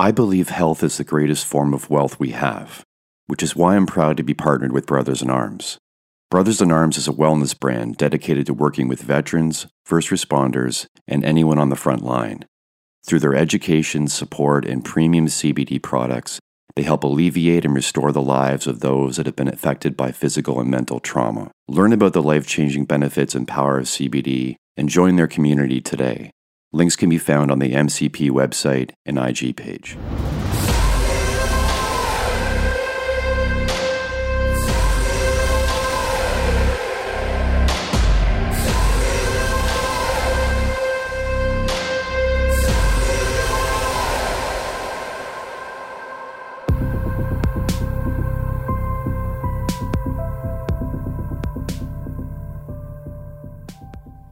I believe health is the greatest form of wealth we have, which is why I'm proud to be partnered with Brothers in Arms. Brothers in Arms is a wellness brand dedicated to working with veterans, first responders, and anyone on the front line. Through their education, support, and premium CBD products, they help alleviate and restore the lives of those that have been affected by physical and mental trauma. Learn about the life changing benefits and power of CBD and join their community today. Links can be found on the MCP website and IG page.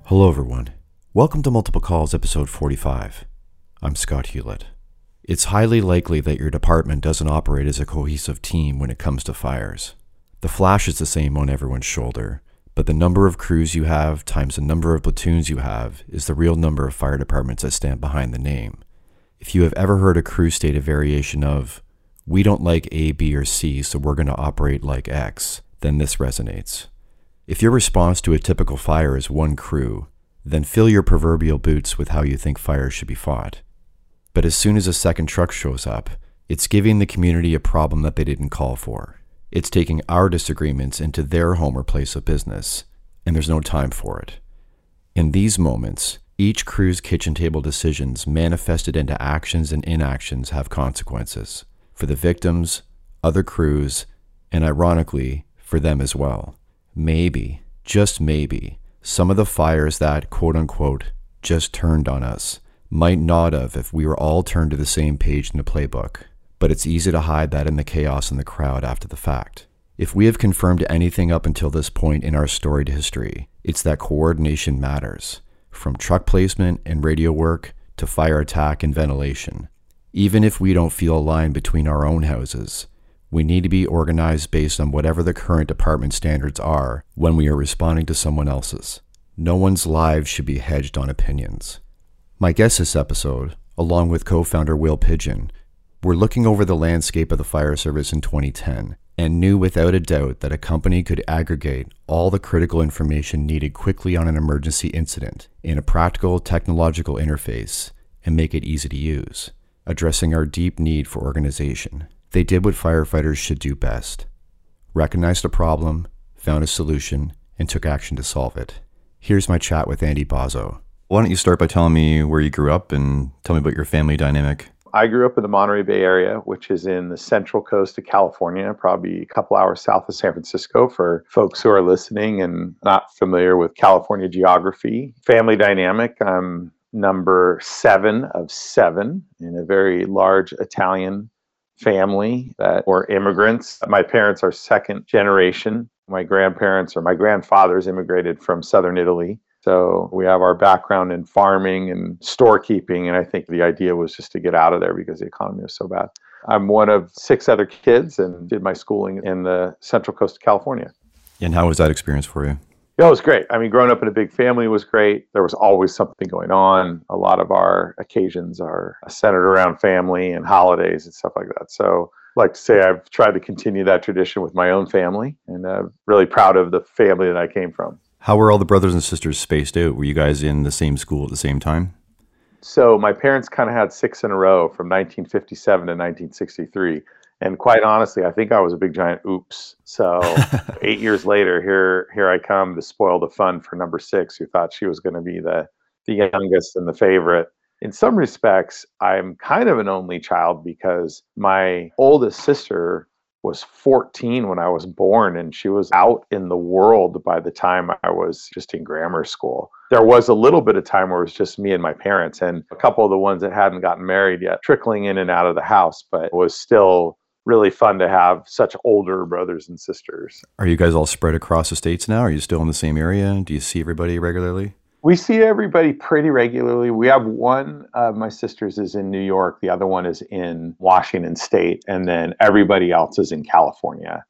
Hello, everyone. Welcome to Multiple Calls, episode 45. I'm Scott Hewlett. It's highly likely that your department doesn't operate as a cohesive team when it comes to fires. The flash is the same on everyone's shoulder, but the number of crews you have times the number of platoons you have is the real number of fire departments that stand behind the name. If you have ever heard a crew state a variation of, we don't like A, B, or C, so we're going to operate like X, then this resonates. If your response to a typical fire is one crew, then fill your proverbial boots with how you think fires should be fought. But as soon as a second truck shows up, it's giving the community a problem that they didn't call for. It's taking our disagreements into their home or place of business, and there's no time for it. In these moments, each crew's kitchen table decisions manifested into actions and inactions have consequences for the victims, other crews, and ironically, for them as well maybe, just maybe, some of the fires that, quote unquote, just turned on us might not have if we were all turned to the same page in the playbook. But it's easy to hide that in the chaos in the crowd after the fact. If we have confirmed anything up until this point in our storied history, it's that coordination matters, from truck placement and radio work to fire attack and ventilation. Even if we don't feel a line between our own houses, we need to be organized based on whatever the current department standards are when we are responding to someone else's. No one's lives should be hedged on opinions. My guest this episode, along with co founder Will Pigeon, were looking over the landscape of the fire service in 2010 and knew without a doubt that a company could aggregate all the critical information needed quickly on an emergency incident in a practical technological interface and make it easy to use, addressing our deep need for organization. They did what firefighters should do best recognized a problem, found a solution, and took action to solve it. Here's my chat with Andy Bozzo. Why don't you start by telling me where you grew up and tell me about your family dynamic? I grew up in the Monterey Bay area, which is in the central coast of California, probably a couple hours south of San Francisco for folks who are listening and not familiar with California geography. Family dynamic, I'm number seven of seven in a very large Italian family that were immigrants. My parents are second generation. My grandparents or my grandfathers immigrated from southern Italy. So we have our background in farming and storekeeping. And I think the idea was just to get out of there because the economy was so bad. I'm one of six other kids and did my schooling in the central coast of California. And how was that experience for you? Yeah, it was great. I mean, growing up in a big family was great. There was always something going on. A lot of our occasions are centered around family and holidays and stuff like that. So, like to say I've tried to continue that tradition with my own family, and I'm really proud of the family that I came from. How were all the brothers and sisters spaced out? Were you guys in the same school at the same time? So, my parents kind of had six in a row from 1957 to 1963. And quite honestly, I think I was a big giant oops. So eight years later, here here I come to spoil the fun for number six, who thought she was going to be the the youngest and the favorite. In some respects, I'm kind of an only child because my oldest sister was 14 when I was born, and she was out in the world by the time I was just in grammar school. There was a little bit of time where it was just me and my parents, and a couple of the ones that hadn't gotten married yet, trickling in and out of the house, but was still really fun to have such older brothers and sisters. Are you guys all spread across the states now? Are you still in the same area? Do you see everybody regularly? We see everybody pretty regularly. We have one of my sisters is in New York, the other one is in Washington State, and then everybody else is in California.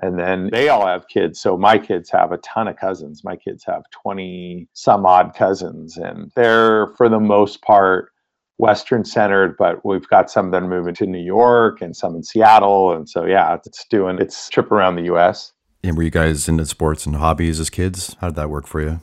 And then they all have kids. So my kids have a ton of cousins. My kids have 20 some odd cousins, and they're, for the most part, Western centered, but we've got some that are moving to New York and some in Seattle. And so, yeah, it's doing its trip around the US. And were you guys into sports and hobbies as kids? How did that work for you?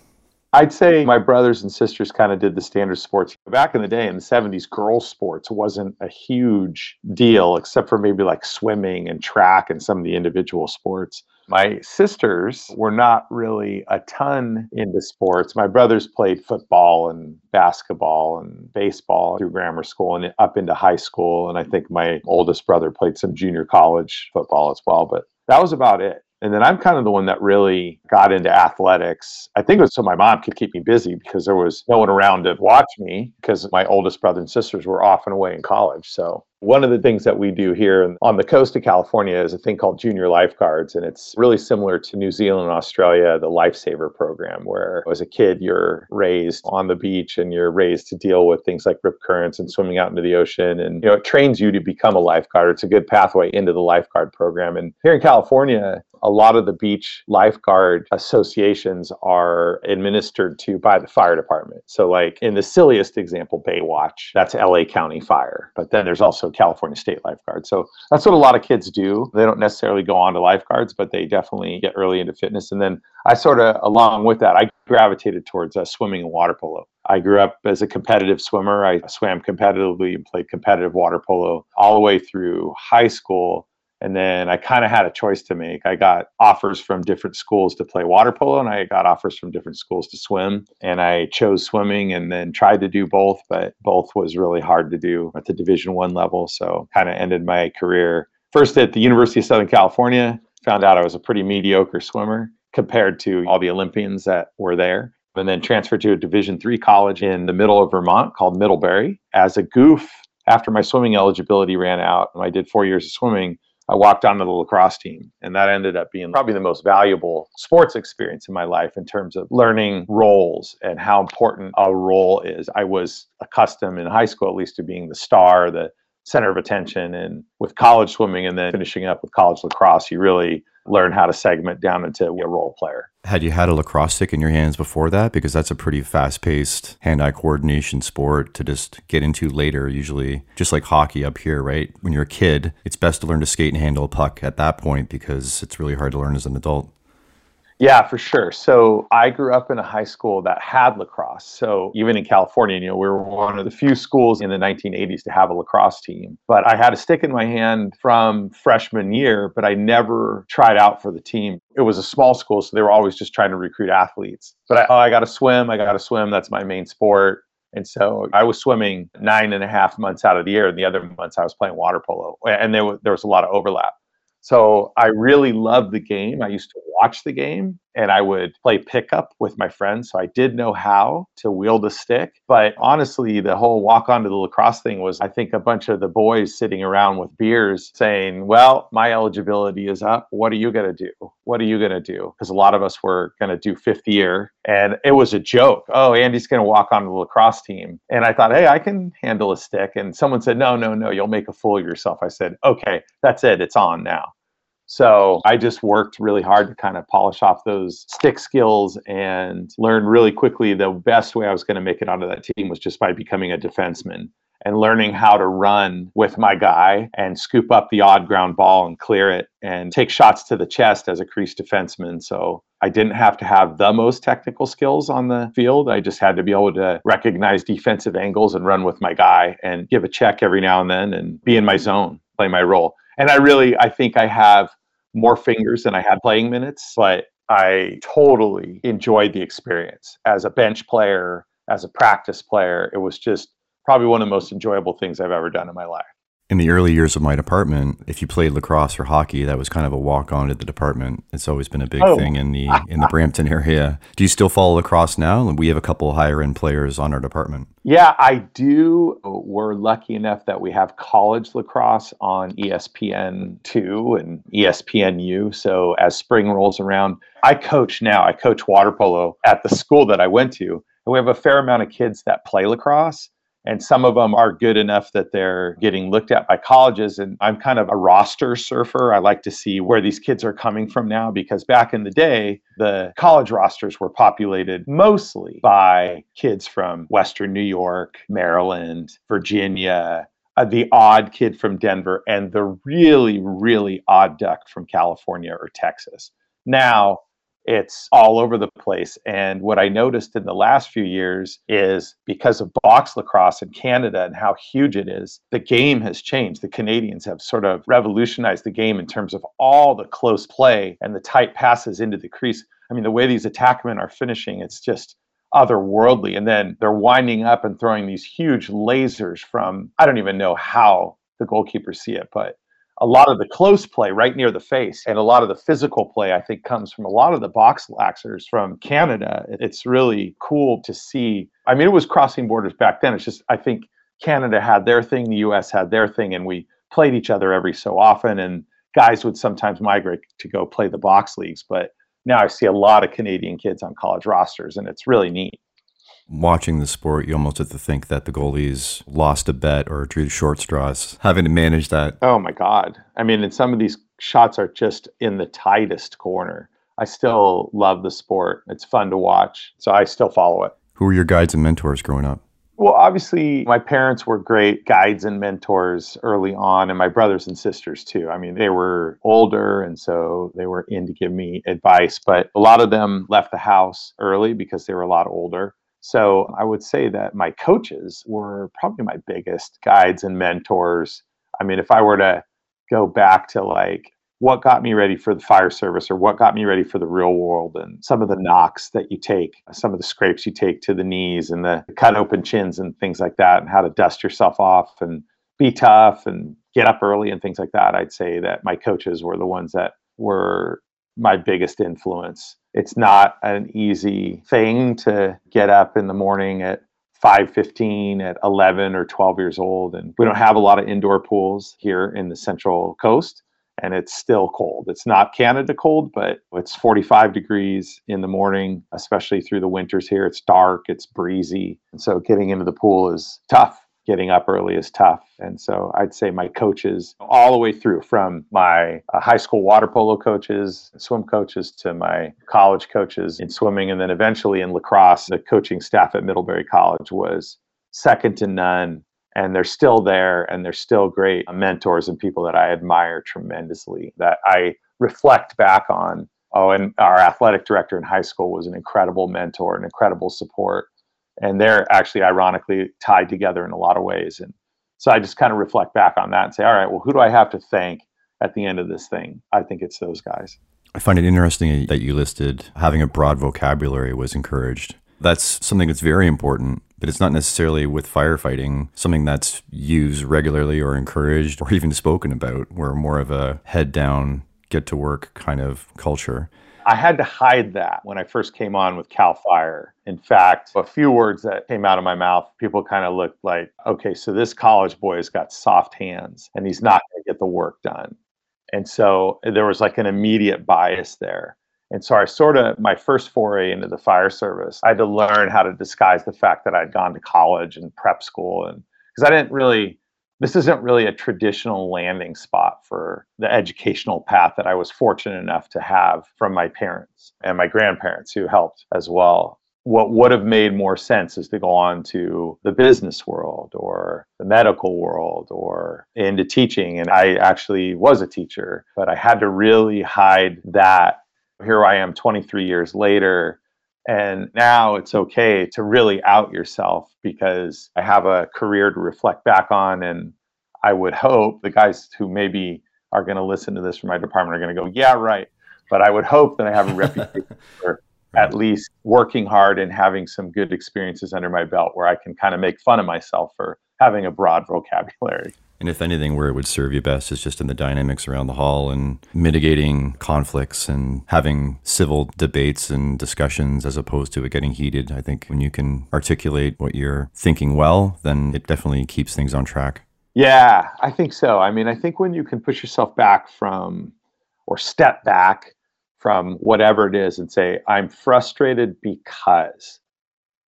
I'd say my brothers and sisters kind of did the standard sports. Back in the day in the 70s, girls' sports wasn't a huge deal, except for maybe like swimming and track and some of the individual sports. My sisters were not really a ton into sports. My brothers played football and basketball and baseball through grammar school and up into high school. And I think my oldest brother played some junior college football as well. But that was about it. And then I'm kind of the one that really got into athletics. I think it was so my mom could keep me busy because there was no one around to watch me because my oldest brother and sisters were off and away in college. So one of the things that we do here on the coast of California is a thing called junior lifeguards, and it's really similar to New Zealand and Australia, the lifesaver program, where as a kid you're raised on the beach and you're raised to deal with things like rip currents and swimming out into the ocean, and you know it trains you to become a lifeguard. It's a good pathway into the lifeguard program. And here in California, a lot of the beach lifeguard associations are administered to by the fire department. So, like in the silliest example, Baywatch, that's LA County Fire. But then there's also California State Lifeguard. So that's what a lot of kids do. They don't necessarily go on to lifeguards, but they definitely get early into fitness. And then I sort of, along with that, I gravitated towards uh, swimming and water polo. I grew up as a competitive swimmer. I swam competitively and played competitive water polo all the way through high school and then I kind of had a choice to make. I got offers from different schools to play water polo, and I got offers from different schools to swim. And I chose swimming, and then tried to do both, but both was really hard to do at the Division One level. So kind of ended my career first at the University of Southern California. Found out I was a pretty mediocre swimmer compared to all the Olympians that were there. And then transferred to a Division three college in the middle of Vermont called Middlebury. As a goof, after my swimming eligibility ran out, and I did four years of swimming I walked onto the lacrosse team. And that ended up being probably the most valuable sports experience in my life in terms of learning roles and how important a role is. I was accustomed in high school, at least, to being the star, the center of attention. And with college swimming and then finishing up with college lacrosse, you really learn how to segment down into a role player. Had you had a lacrosse stick in your hands before that? Because that's a pretty fast paced hand eye coordination sport to just get into later, usually, just like hockey up here, right? When you're a kid, it's best to learn to skate and handle a puck at that point because it's really hard to learn as an adult. Yeah, for sure. So I grew up in a high school that had lacrosse. So even in California, you know, we were one of the few schools in the 1980s to have a lacrosse team. But I had a stick in my hand from freshman year, but I never tried out for the team. It was a small school, so they were always just trying to recruit athletes. But I, oh, I got to swim. I got to swim. That's my main sport. And so I was swimming nine and a half months out of the year, and the other months I was playing water polo. And there was, there was a lot of overlap. So I really loved the game. I used to watch the game and I would play pickup with my friends. So I did know how to wield a stick. But honestly, the whole walk onto the lacrosse thing was, I think, a bunch of the boys sitting around with beers saying, Well, my eligibility is up. What are you going to do? What are you going to do? Because a lot of us were going to do fifth year. And it was a joke. Oh, Andy's going to walk onto the lacrosse team. And I thought, Hey, I can handle a stick. And someone said, No, no, no, you'll make a fool of yourself. I said, Okay, that's it. It's on now. So I just worked really hard to kind of polish off those stick skills and learn really quickly the best way I was going to make it onto that team was just by becoming a defenseman and learning how to run with my guy and scoop up the odd ground ball and clear it and take shots to the chest as a crease defenseman. So I didn't have to have the most technical skills on the field. I just had to be able to recognize defensive angles and run with my guy and give a check every now and then and be in my zone, play my role. And I really, I think I have more fingers than I had playing minutes, but I totally enjoyed the experience as a bench player, as a practice player. It was just probably one of the most enjoyable things I've ever done in my life in the early years of my department, if you played lacrosse or hockey, that was kind of a walk on to the department. It's always been a big oh. thing in the in the Brampton area. Do you still follow lacrosse now? We have a couple higher end players on our department. Yeah, I do. We're lucky enough that we have college lacrosse on ESPN two and ESPNU. So as spring rolls around, I coach now. I coach water polo at the school that I went to. And we have a fair amount of kids that play lacrosse and some of them are good enough that they're getting looked at by colleges. And i'm kind of a roster surfer. I like to see where these kids are coming from now because back in the day the college rosters were populated mostly by kids from western new york maryland virginia uh, the odd kid from denver and the really really odd duck from california or texas. Now it's all over the place. And what I noticed in the last few years is because of box lacrosse in Canada and how huge it is, the game has changed. The Canadians have sort of revolutionized the game in terms of all the close play and the tight passes into the crease. I mean, the way these attackmen are finishing, it's just otherworldly. And then they're winding up and throwing these huge lasers from, I don't even know how the goalkeepers see it, but a lot of the close play right near the face and a lot of the physical play i think comes from a lot of the box laxers from canada. It's really cool to see. I mean it was crossing borders back then. It's just i think canada had their thing the us had their thing and we played each other every so often and guys would sometimes migrate to go play the box leagues. But now i see a lot of canadian kids on college rosters and it's really neat watching the sport, you almost have to think that the goalies lost a bet or drew short straws, having to manage that. Oh my God. I mean, and some of these shots are just in the tightest corner. I still love the sport. It's fun to watch. So I still follow it. Who were your guides and mentors growing up? Well, obviously, my parents were great guides and mentors early on, and my brothers and sisters too. I mean, they were older, and so they were in to give me advice, but a lot of them left the house early because they were a lot older. So I would say that my coaches were probably my biggest guides and mentors. I mean, if I were to go back to like what got me ready for the fire service or what got me ready for the real world and some of the knocks that you take, some of the scrapes you take to the knees and the cut open chins and things like that, and how to dust yourself off and be tough and get up early and things like that. I'd say that my coaches were the ones that were my biggest influence. It's not an easy thing to get up in the morning at 5:15 at 11 or 12 years old and we don't have a lot of indoor pools here in the central coast and it's still cold. It's not Canada cold, but it's 45 degrees in the morning, especially through the winters here. It's dark, it's breezy. And so getting into the pool is tough getting up early is tough. And so I'd say my coaches, all the way through from my uh, high school water polo coaches, swim coaches, to my college coaches in swimming, and then eventually in lacrosse, the coaching staff at Middlebury College was second to none. And they're still there and they're still great mentors and people that I admire tremendously that I reflect back on. Oh, and our athletic director in high school was an incredible mentor, an incredible support and they're actually ironically tied together in a lot of ways. And so I just kind of reflect back on that and say, all right, well, who do I have to thank at the end of this thing? I think it's those guys. I find it interesting that you listed having a broad vocabulary was encouraged. That's something that's very important, but it's not necessarily with firefighting something that's used regularly or encouraged or even spoken about. We're more of a head down, get to work kind of culture. I had to hide that when I first came on with Cal Fire. In fact, a few words that came out of my mouth, people kind of looked like, okay, so this college boy has got soft hands and he's not going to get the work done. And so there was like an immediate bias there. And so I sort of, my first foray into the fire service, I had to learn how to disguise the fact that I'd gone to college and prep school. And because I didn't really this isn't really a traditional landing spot for the educational path that I was fortunate enough to have from my parents and my grandparents who helped as well. What would have made more sense is to go on to the business world or the medical world or into teaching. And I actually was a teacher, but I had to really hide that. Here I am 23 years later and now it's okay to really out yourself because I have a career to reflect back on. And I would hope the guys who maybe are going to listen to this from my department are going to go, yeah, right. But I would hope that I have a reputation for at least working hard and having some good experiences under my belt where I can kind of make fun of myself for having a broad vocabulary. And if anything, where it would serve you best is just in the dynamics around the hall and mitigating conflicts and having civil debates and discussions as opposed to it getting heated. I think when you can articulate what you're thinking well, then it definitely keeps things on track. Yeah, I think so. I mean, I think when you can push yourself back from or step back from whatever it is and say, I'm frustrated because,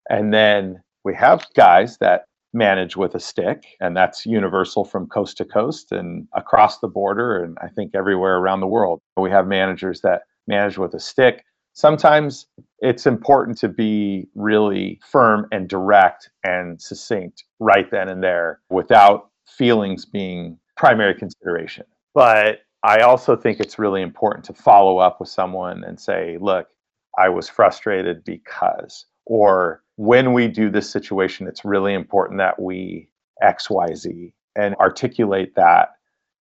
and then we have guys that manage with a stick, and that's universal from coast to coast and across the border, and I think everywhere around the world. We have managers that manage with a stick. Sometimes it's important to be really firm and direct and succinct right then and there without feelings being primary consideration. But I also think it's really important to follow up with someone and say, look, I was frustrated because, or when we do this situation, it's really important that we XYZ and articulate that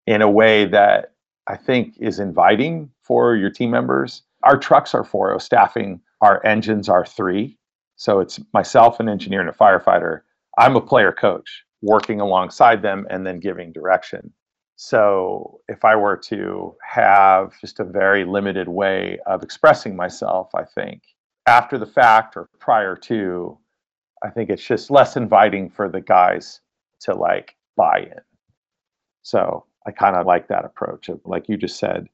in a way that I think is inviting for your team members. Our trucks are 4 staffing, our engines are three. So it's myself, an engineer, and a firefighter. I'm a player coach working alongside them and then giving direction. So if I were to have just a very limited way of expressing myself, I think after the fact or prior to, I think it's just less inviting for the guys to like buy in. So I kind of like that approach of, like you just said,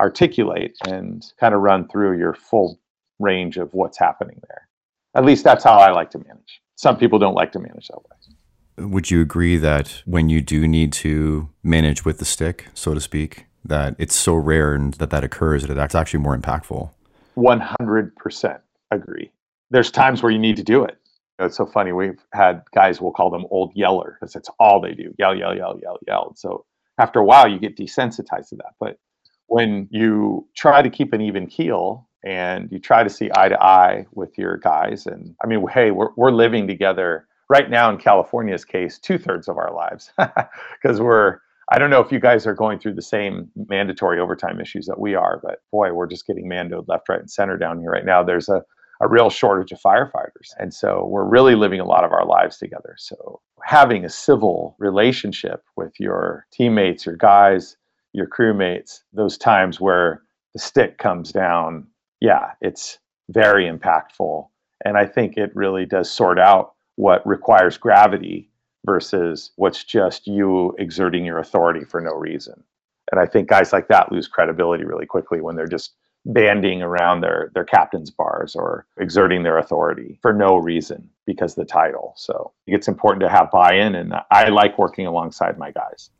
articulate and kind of run through your full range of what's happening there. At least that's how I like to manage. Some people don't like to manage that way. Would you agree that when you do need to manage with the stick, so to speak, that it's so rare and that that occurs that that's actually more impactful? 100% agree. There's times where you need to do it. It's so funny. We've had guys, we'll call them old yeller because it's all they do yell, yell, yell, yell, yell. So after a while, you get desensitized to that. But when you try to keep an even keel and you try to see eye to eye with your guys, and I mean, hey, we're, we're living together right now in California's case, two thirds of our lives because we're I don't know if you guys are going through the same mandatory overtime issues that we are, but boy, we're just getting mandoed left, right, and center down here right now. There's a a real shortage of firefighters. And so we're really living a lot of our lives together. So having a civil relationship with your teammates, your guys, your crewmates, those times where the stick comes down, yeah, it's very impactful. And I think it really does sort out what requires gravity versus what's just you exerting your authority for no reason. And I think guys like that lose credibility really quickly when they're just banding around their their captain's bars or exerting their authority for no reason because the title. So it's important to have buy-in, and I like working alongside my guys.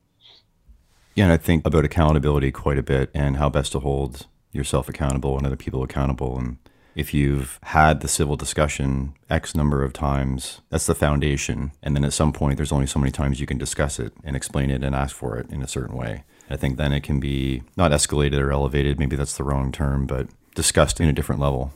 Yeah, and I think about accountability quite a bit and how best to hold yourself accountable and other people accountable. And if you've had the civil discussion X number of times, that's the foundation. And then at some point, there's only so many times you can discuss it and explain it and ask for it in a certain way. I think then it can be not escalated or elevated, maybe that's the wrong term, but discussed in a different level.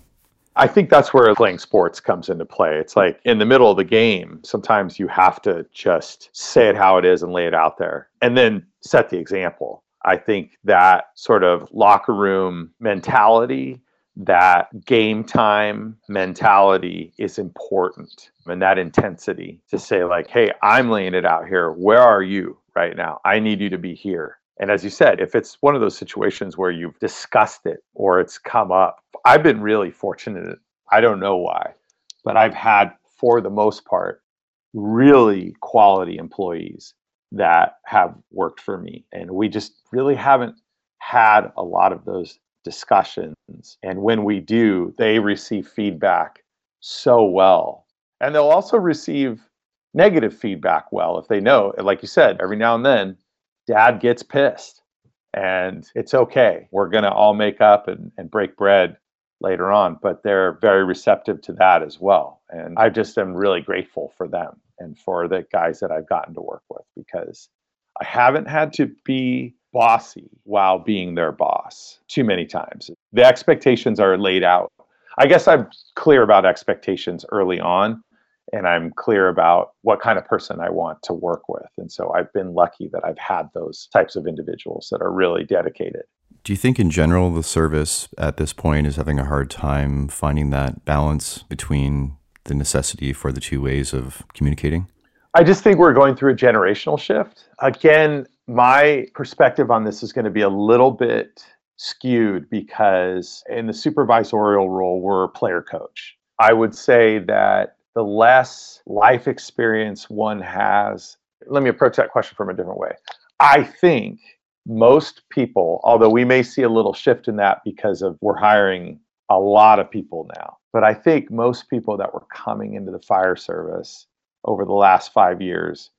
I think that's where playing sports comes into play. It's like in the middle of the game, sometimes you have to just say it how it is and lay it out there and then set the example. I think that sort of locker room mentality, that game time mentality is important and that intensity to say, like, hey, I'm laying it out here. Where are you right now? I need you to be here. And as you said, if it's one of those situations where you've discussed it or it's come up, I've been really fortunate. I don't know why, but I've had, for the most part, really quality employees that have worked for me. And we just really haven't had a lot of those discussions. And when we do, they receive feedback so well. And they'll also receive negative feedback well if they know, like you said, every now and then dad gets pissed and it's okay. We're going to all make up and, and break bread later on, but they're very receptive to that as well. And I just am really grateful for them and for the guys that I've gotten to work with because I haven't had to be bossy while being their boss too many times. The expectations are laid out. I guess I'm clear about expectations early on and I'm clear about what kind of person I want to work with. And so I've been lucky that I've had those types of individuals that are really dedicated. Do you think, in general, the service at this point is having a hard time finding that balance between the necessity for the two ways of communicating? I just think we're going through a generational shift. Again, my perspective on this is going to be a little bit skewed because in the supervisorial role, we're a player coach. I would say that the less life experience one has. Let me approach that question from a different way. I think most people, although we may see a little shift in that because of we're hiring a lot of people now, but I think most people that were coming into the fire service over the last five years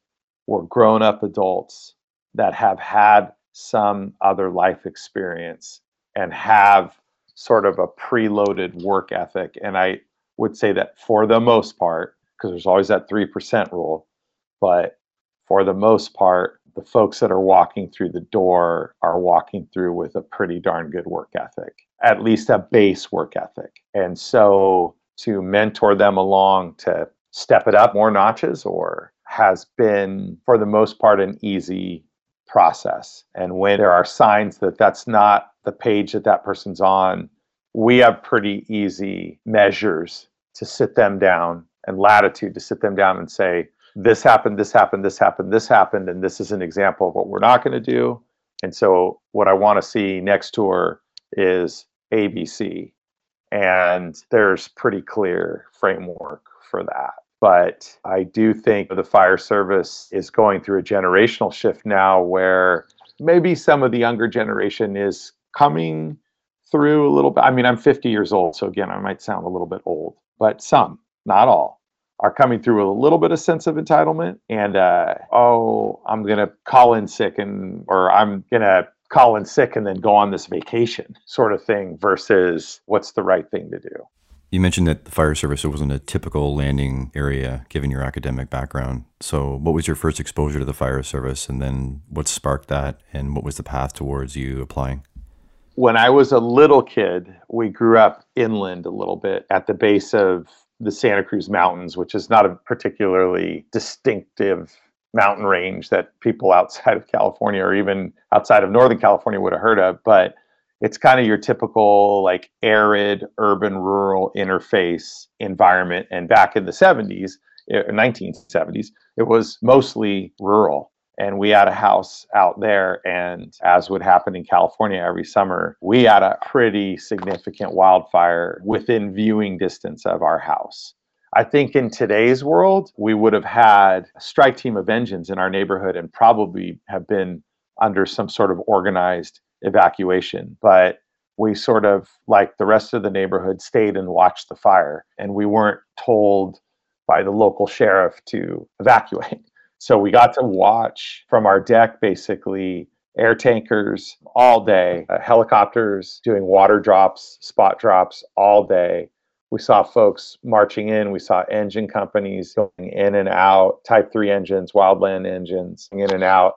were grown up adults that have had some other life experience and have sort of a preloaded work ethic. And I would say that for the most part, because there's always that 3% rule, but for the most part, the folks that are walking through the door are walking through with a pretty darn good work ethic, at least a base work ethic. And so to mentor them along to step it up more notches or has been, for the most part, an easy process. And when there are signs that that's not the page that that person's on, we have pretty easy measures to sit them down and latitude to sit them down and say, this happened, this happened, this happened, this happened, and this is an example of what we're not going to do. And so, what I want to see next tour is ABC. And there's pretty clear framework for that. But I do think the fire service is going through a generational shift now where maybe some of the younger generation is coming through a little bit. I mean, I'm 50 years old, so again, I might sound a little bit old, but some, not all, are coming through with a little bit of sense of entitlement and, uh, oh, I'm going to call in sick and, or I'm going to call in sick and then go on this vacation sort of thing versus what's the right thing to do. You mentioned that the fire service wasn't a typical landing area given your academic background. So, what was your first exposure to the fire service, and then what sparked that, and what was the path towards you applying? When I was a little kid, we grew up inland a little bit at the base of the Santa Cruz Mountains, which is not a particularly distinctive mountain range that people outside of California or even outside of Northern California would have heard of. But it's kind of your typical like arid urban rural interface environment. And back in the 70s 1970s eh, it was mostly rural. And we had a house out there and as would happen in california every summer we had a pretty significant wildfire within viewing distance of our house. I think in today's world, we would have had a strike team of engines in our neighborhood and probably have been under some sort of organized evacuation. But we sort of, like the rest of the neighborhood, stayed and watched the fire. And we weren't told by the local sheriff to evacuate. So we got to watch from our deck basically air tankers all day, uh, helicopters doing water drops, spot drops all day. We saw folks marching in. We saw engine companies going in and out, Type 3 engines, wildland engines in and out.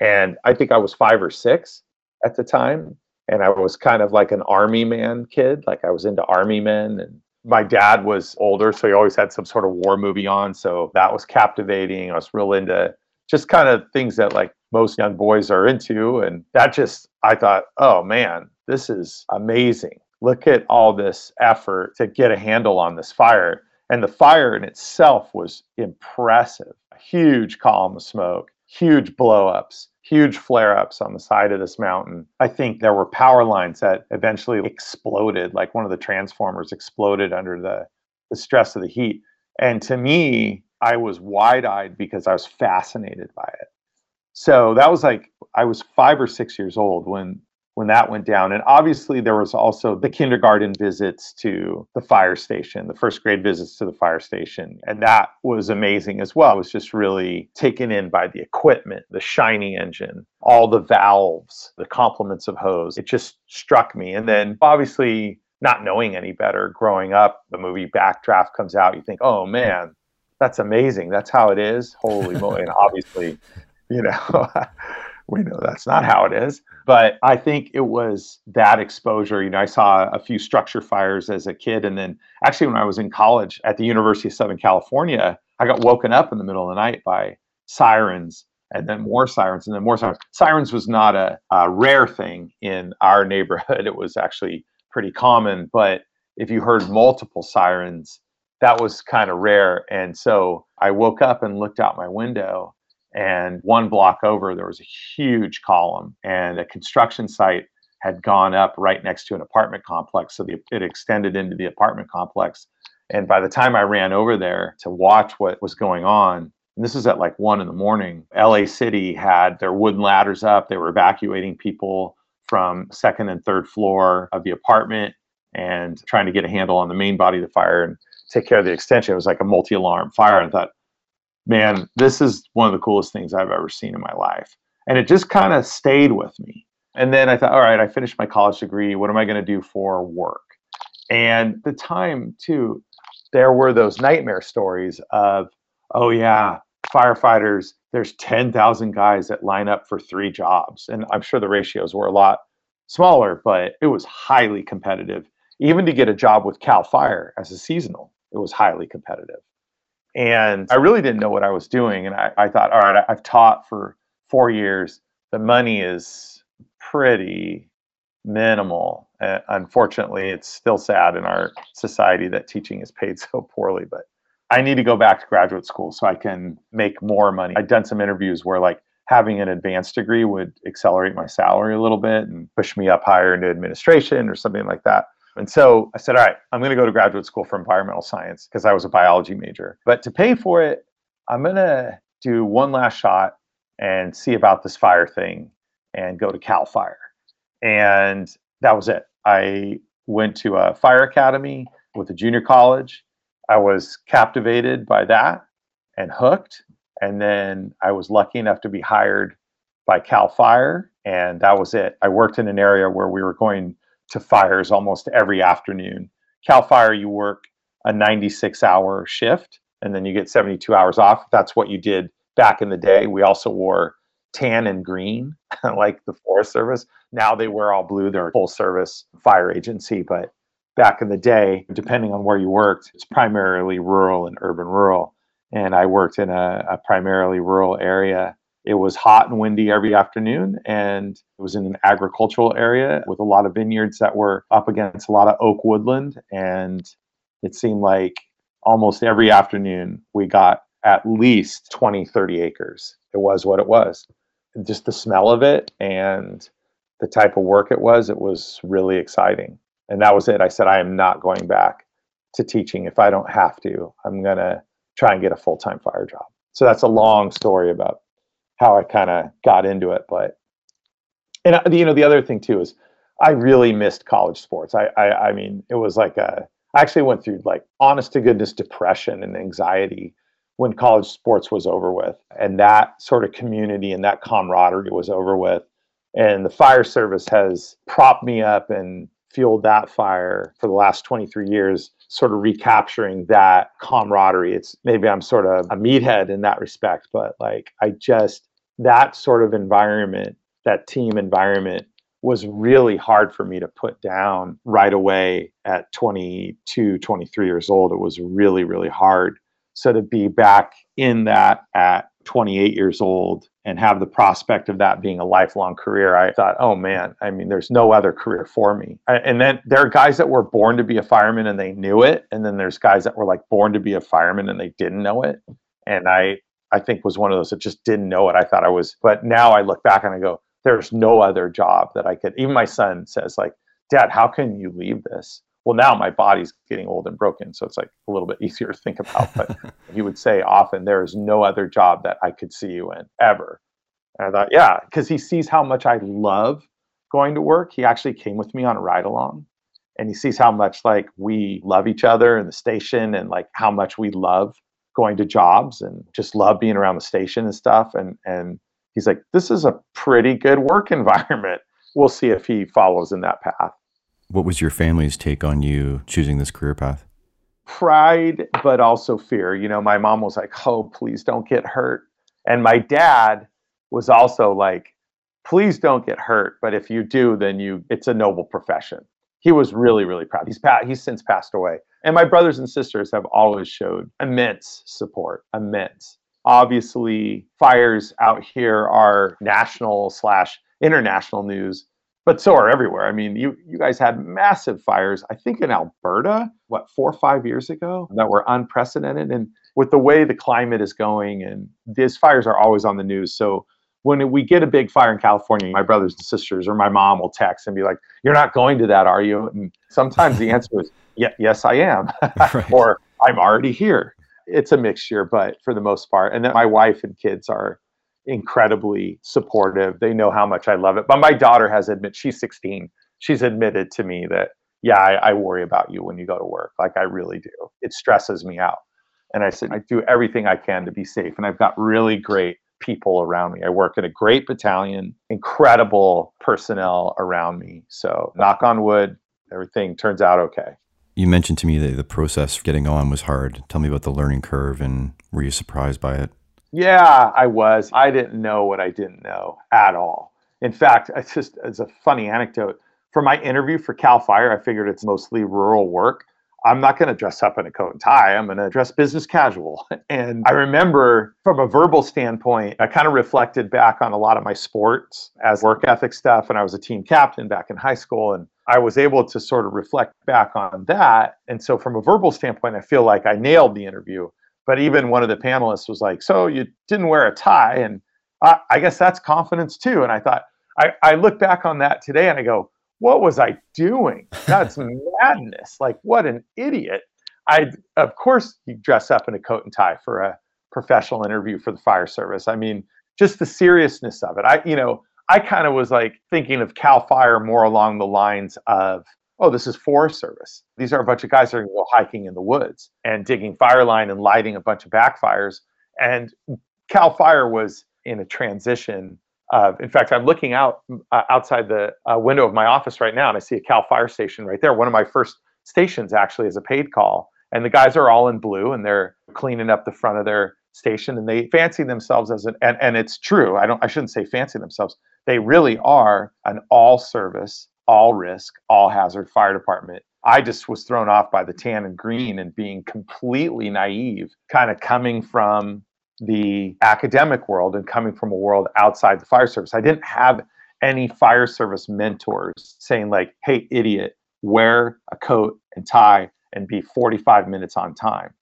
And I think I was five or six at the time. And I was kind of like an army man kid. Like I was into army men. And my dad was older, so he always had some sort of war movie on. So that was captivating. I was real into just kind of things that like most young boys are into. And that just, I thought, oh man, this is amazing. Look at all this effort to get a handle on this fire. And the fire in itself was impressive. A huge column of smoke, huge blowups, huge flare ups on the side of this mountain. I think there were power lines that eventually exploded, like one of the transformers exploded under the, the stress of the heat. And to me, I was wide eyed because I was fascinated by it. So that was like, I was five or six years old when when that went down. And obviously, there was also the kindergarten visits to the fire station, the first grade visits to the fire station. And that was amazing as well. I was just really taken in by the equipment, the shiny engine, all the valves, the complements of hose. It just struck me. And then obviously, not knowing any better growing up, the movie Backdraft comes out. You think, oh man, that's amazing. That's how it is. Holy moly. And obviously, you know, we know that's not how it is. But I think it was that exposure. You know, I saw a few structure fires as a kid. And then actually, when I was in college at the University of Southern California, I got woken up in the middle of the night by sirens and then more sirens and then more sirens. Sirens was not a, a rare thing in our neighborhood. It was actually pretty common. But if you heard multiple sirens, that was kind of rare. And so I woke up and looked out my window and one block over, there was a huge column, and a construction site had gone up right next to an apartment complex. So the, it extended into the apartment complex. And by the time I ran over there to watch what was going on, this is at like one in the morning, LA City had their wooden ladders up. They were evacuating people from second and third floor of the apartment and trying to get a handle on the main body of the fire and take care of the extension. It was like a multi alarm fire. And I thought, man, this is one of the coolest things I've ever seen in my life. And it just kind of stayed with me. And then I thought, all right, I finished my college degree. What am I going to do for work? And the time, too, there were those nightmare stories of, oh, yeah, firefighters, there's 10,000 guys that line up for three jobs. And I'm sure the ratios were a lot smaller, but it was highly competitive. Even to get a job with Cal Fire as a seasonal, it was highly competitive. And I really didn't know what I was doing. And I, I thought, all right, I've taught for four years. The money is pretty minimal. Uh, unfortunately, it's still sad in our society that teaching is paid so poorly, but I need to go back to graduate school so I can make more money. I've done some interviews where like having an advanced degree would accelerate my salary a little bit and push me up higher into administration or something like that. And so I said, all right, I'm going to go to graduate school for environmental science because I was a biology major. But to pay for it, I'm going to do one last shot and see about this fire thing and go to Cal Fire. And that was it. I went to a fire academy with a junior college. I was captivated by that and hooked. And then I was lucky enough to be hired by Cal Fire. And that was it. I worked in an area where we were going to fires almost every afternoon. Cal Fire, you work a 96 hour shift and then you get 72 hours off. That's what you did back in the day. We also wore tan and green, like the Forest Service. Now they wear all blue. They're a full service fire agency. But back in the day, depending on where you worked, it's primarily rural and urban rural. And I worked in a, a primarily rural area. It was hot and windy every afternoon, and it was in an agricultural area with a lot of vineyards that were up against a lot of oak woodland. And it seemed like almost every afternoon we got at least 20, 30 acres. It was what it was. Just the smell of it and the type of work it was, it was really exciting. And that was it. I said, I am not going back to teaching if I don't have to. I'm going to try and get a full time fire job. So that's a long story about how I kind of got into it. But, and you know, the other thing too is I really missed college sports. I, I, I mean, it was like a, I actually went through like honest to goodness depression and anxiety when college sports was over with and that sort of community and that camaraderie was over with and the fire service has propped me up and fueled that fire for the last 23 years sort of recapturing that camaraderie it's maybe i'm sort of a meathead in that respect but like i just that sort of environment that team environment was really hard for me to put down right away at 22 23 years old it was really really hard so to be back in that at 28 years old and have the prospect of that being a lifelong career, I thought, oh man, I mean, there's no other career for me. And then there are guys that were born to be a fireman and they knew it. And then there's guys that were like born to be a fireman and they didn't know it. And I, I think was one of those that just didn't know it. I thought I was, but now I look back and I go, there's no other job that I could. Even my son says, like, Dad, how can you leave this? well now my body's getting old and broken so it's like a little bit easier to think about but he would say often there is no other job that i could see you in ever and i thought yeah because he sees how much i love going to work he actually came with me on a ride along and he sees how much like we love each other in the station and like how much we love going to jobs and just love being around the station and stuff and and he's like this is a pretty good work environment we'll see if he follows in that path what was your family's take on you choosing this career path? Pride, but also fear. You know, my mom was like, oh, please don't get hurt. And my dad was also like, please don't get hurt. But if you do, then you, it's a noble profession. He was really, really proud. He's, pa- he's since passed away. And my brothers and sisters have always showed immense support, immense. Obviously, fires out here are national slash international news but so are everywhere. I mean, you you guys had massive fires. I think in Alberta, what four or five years ago, that were unprecedented. And with the way the climate is going, and these fires are always on the news. So when we get a big fire in California, my brothers and sisters or my mom will text and be like, "You're not going to that, are you?" And sometimes the answer is, "Yeah, yes, I am," or "I'm already here." It's a mixture, but for the most part, and then my wife and kids are incredibly supportive. They know how much I love it. But my daughter has admitted, she's 16. She's admitted to me that, yeah, I, I, worry about you when you go to work. Like I really do. It stresses me out. And I said, I do everything I can to be safe. And I've got really great people around me. I work in a great battalion, incredible personnel around me. So, knock on wood, everything turns out okay. You mentioned to me that the process of getting on was hard. Tell me about the learning curve and were you surprised by it? Yeah, I was. I didn't know what I didn't know at all. In fact, it's just as a funny anecdote. For my interview for Cal Fire, I figured it's mostly rural work. I'm not going to dress up in a coat and tie. I'm going to dress business casual. And I remember from a verbal standpoint, I kind of reflected back on a lot of my sports as work ethic stuff. And I was a team captain back in high school. And I was able to sort of reflect back on that. And so, from a verbal standpoint, I feel like I nailed the interview. But even one of the panelists was like, So you didn't wear a tie? And I, I guess that's confidence too. And I thought, I, I look back on that today and I go, what was I doing? That's madness. Like, what an idiot. I, of course, you dress up in a coat and tie for a professional interview for the fire service. I mean, just the seriousness of it. I, you know, I kind of was like thinking of Cal Fire more along the lines of, oh, this is Forest Service. These are a bunch of guys that are going to go hiking in the woods and digging fire line and lighting a bunch of backfires. And Cal Fire was in a transition uh, in fact, I'm looking out uh, outside the uh, window of my office right now, and I see a Cal Fire station right there. One of my first stations actually is a paid call, and the guys are all in blue, and they're cleaning up the front of their station, and they fancy themselves as an and, and it's true. I don't I shouldn't say fancy themselves. They really are an all service, all risk, all hazard fire department. I just was thrown off by the tan and green and being completely naive, kind of coming from the academic world and coming from a world outside the fire service. I didn't have any fire service mentors saying like, "Hey, idiot, wear a coat and tie and be 45 minutes on time."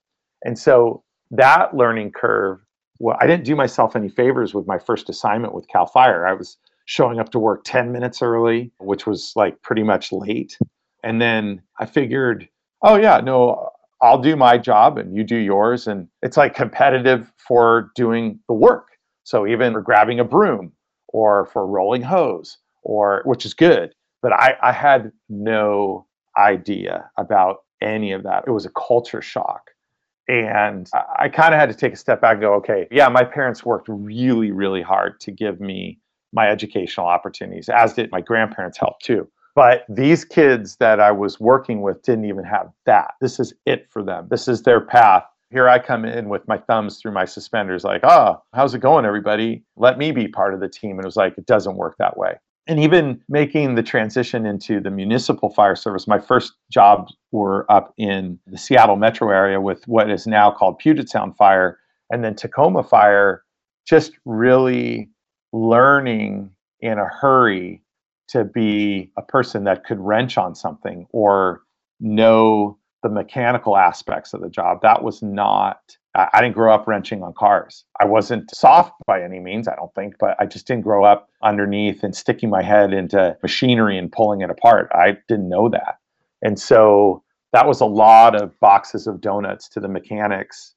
And so that learning curve, well, I didn't do myself any favors with my first assignment with Cal Fire. I was showing up to work 10 minutes early, which was like pretty much late. And then I figured, oh yeah, no, I'll do my job and you do yours. And it's like competitive for doing the work. So even for grabbing a broom or for rolling hose, or which is good. But I, I had no idea about any of that. It was a culture shock. And I, I kind of had to take a step back and go, okay, yeah, my parents worked really, really hard to give me my educational opportunities, as did my grandparents help too. But these kids that I was working with didn't even have that. This is it for them. This is their path. Here I come in with my thumbs through my suspenders, like, oh, how's it going, everybody? Let me be part of the team. And it was like, it doesn't work that way. And even making the transition into the municipal fire service, my first jobs were up in the Seattle metro area with what is now called Puget Sound Fire and then Tacoma Fire, just really learning in a hurry to be a person that could wrench on something or know the mechanical aspects of the job. That was not, I didn't grow up wrenching on cars. I wasn't soft by any means, I don't think, but I just didn't grow up underneath and sticking my head into machinery and pulling it apart. I didn't know that. And so that was a lot of boxes of donuts to the mechanics.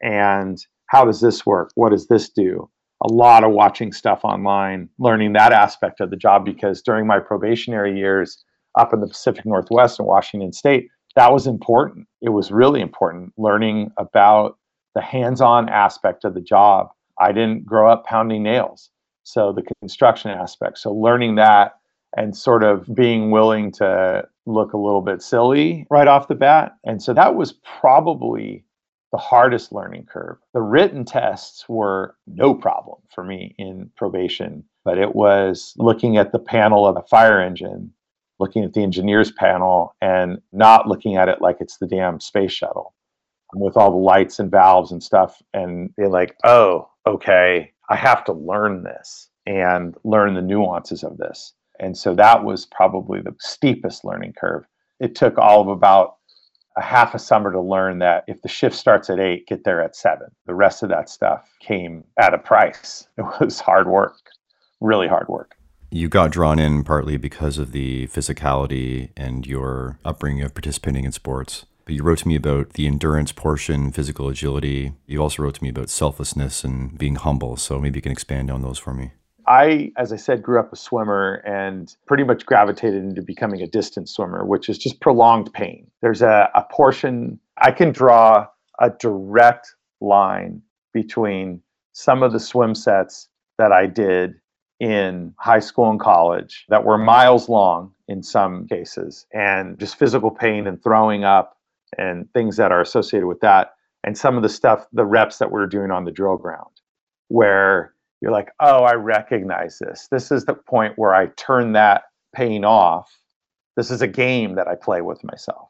And how does this work? What does this do? A lot of watching stuff online, learning that aspect of the job because during my probationary years up in the Pacific Northwest and Washington State, that was important. It was really important learning about the hands on aspect of the job. I didn't grow up pounding nails. So the construction aspect. So learning that and sort of being willing to look a little bit silly right off the bat. And so that was probably the hardest learning curve. The written tests were no problem for me in probation, but it was looking at the panel of a fire engine, looking at the engineer's panel, and not looking at it like it's the damn space shuttle with all the lights and valves and stuff. And being like, oh, okay, I have to learn this and learn the nuances of this. And so that was probably the steepest learning curve. It took all of about a half a summer to learn that if the shift starts at eight, get there at seven. The rest of that stuff came at a price. It was hard work, really hard work. You got drawn in partly because of the physicality and your upbringing of participating in sports. But you wrote to me about the endurance portion, physical agility. You also wrote to me about selflessness and being humble. So maybe you can expand on those for me. I, as I said, grew up a swimmer and pretty much gravitated into becoming a distance swimmer, which is just prolonged pain. There's a, a portion, I can draw a direct line between some of the swim sets that I did in high school and college that were miles long in some cases, and just physical pain and throwing up and things that are associated with that, and some of the stuff, the reps that we are doing on the drill ground, where you're like, oh, I recognize this. This is the point where I turn that pain off. This is a game that I play with myself.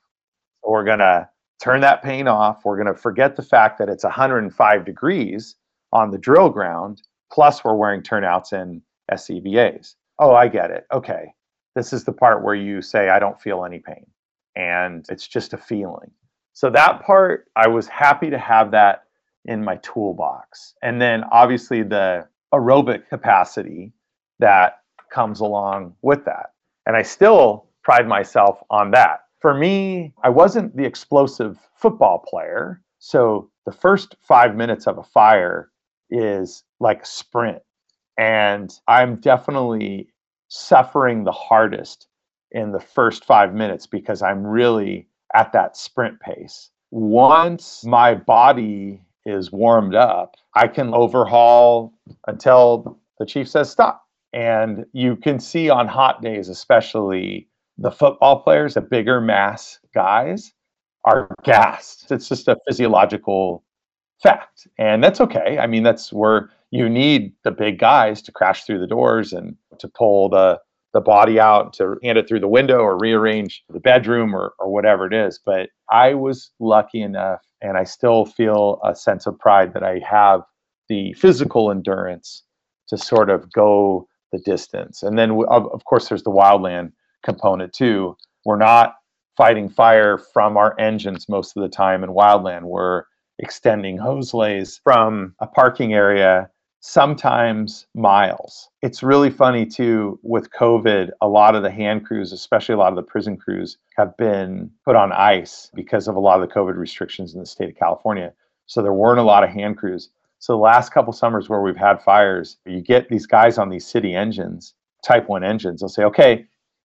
We're going to turn that pain off. We're going to forget the fact that it's 105 degrees on the drill ground, plus we're wearing turnouts and SCBAs. Oh, I get it. Okay. This is the part where you say, I don't feel any pain. And it's just a feeling. So that part, I was happy to have that in my toolbox. And then obviously the aerobic capacity that comes along with that. And I still pride myself on that. For me, I wasn't the explosive football player. So the first five minutes of a fire is like a sprint. And I'm definitely suffering the hardest in the first five minutes because I'm really at that sprint pace. Once my body is warmed up, I can overhaul until the chief says stop. And you can see on hot days, especially the football players, the bigger mass guys, are gassed. It's just a physiological fact. And that's okay. I mean, that's where you need the big guys to crash through the doors and to pull the the body out to hand it through the window or rearrange the bedroom or, or whatever it is. But I was lucky enough and I still feel a sense of pride that I have the physical endurance to sort of go the distance. And then, of, of course, there's the wildland component too. We're not fighting fire from our engines most of the time in wildland. We're extending hose lays from a parking area sometimes miles. It's really funny too with COVID, a lot of the hand crews, especially a lot of the prison crews, have been put on ice because of a lot of the COVID restrictions in the state of California. So there weren't a lot of hand crews. So the last couple summers where we've had fires, you get these guys on these city engines, type 1 engines. They'll say, okay,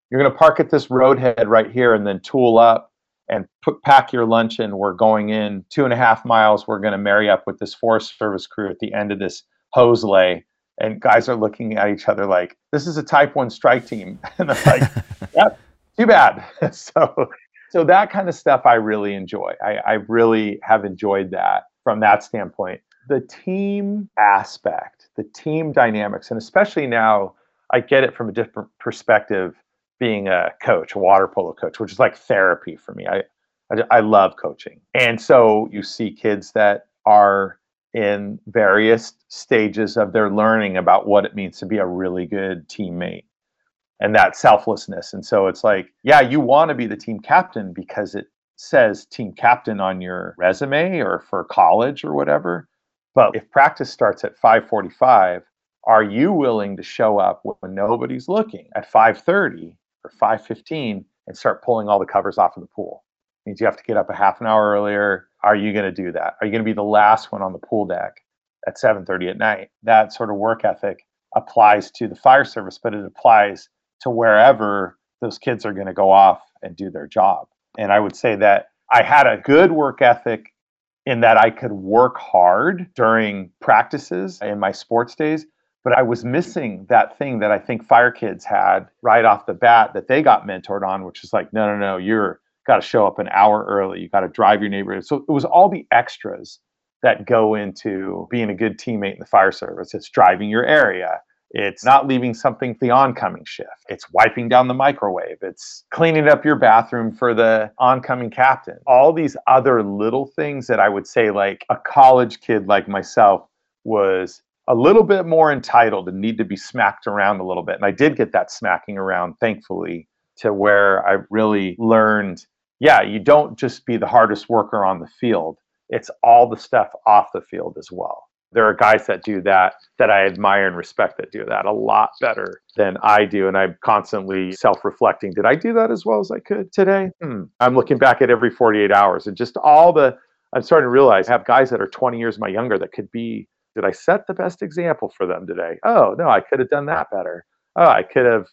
you're going to park at this roadhead right here and then tool up and put, pack your lunch in. We're going in two and a half miles. We're going to marry up with this Forest Service crew at the end of this hose lay and guys are looking at each other like this is a type 1 strike team. And they're like yep too bad. So so that kind of stuff i really enjoy. I, I really have enjoyed that from that standpoint. The team aspect the team dynamics and especially now i get it from a different perspective being a coach a water polo coach which is like therapy for me. I I, I love coaching. And so you see kids that are in various stages of their learning about what it means to be a really good teammate and that selflessness. And so it's like, yeah, you want to be the team captain because it says team captain on your resume or for college or whatever. But if practice starts at 5:45, are you willing to show up when nobody's looking at 5:30 or 5:15 and start pulling all the covers off of the pool? Means you have to get up a half an hour earlier, are you going to do that? Are you going to be the last one on the pool deck at 7:30 at night? That sort of work ethic applies to the fire service, but it applies to wherever those kids are going to go off and do their job. And I would say that I had a good work ethic in that I could work hard during practices in my sports days, but I was missing that thing that I think fire kids had right off the bat that they got mentored on, which is like, no, no, no, you're got to show up an hour early. You got to drive your neighborhood. So it was all the extras that go into being a good teammate in the fire service. It's driving your area. It's not leaving something for the oncoming shift. It's wiping down the microwave. It's cleaning up your bathroom for the oncoming captain. All these other little things that I would say, like a college kid like myself, was a little bit more entitled and need to be smacked around a little bit. And I did get that smacking around, thankfully, to where I really learned yeah, you don't just be the hardest worker on the field, it's all the stuff off the field as well. There are guys that do that that I admire and respect that do that a lot better than I do. And I'm constantly self reflecting. Did I do that as well as I could today? Hmm. I'm looking back at every 48 hours and just all the, I'm starting to realize I have guys that are 20 years my younger that could be, did I set the best example for them today? Oh, no, I could have done that better. Oh, I could have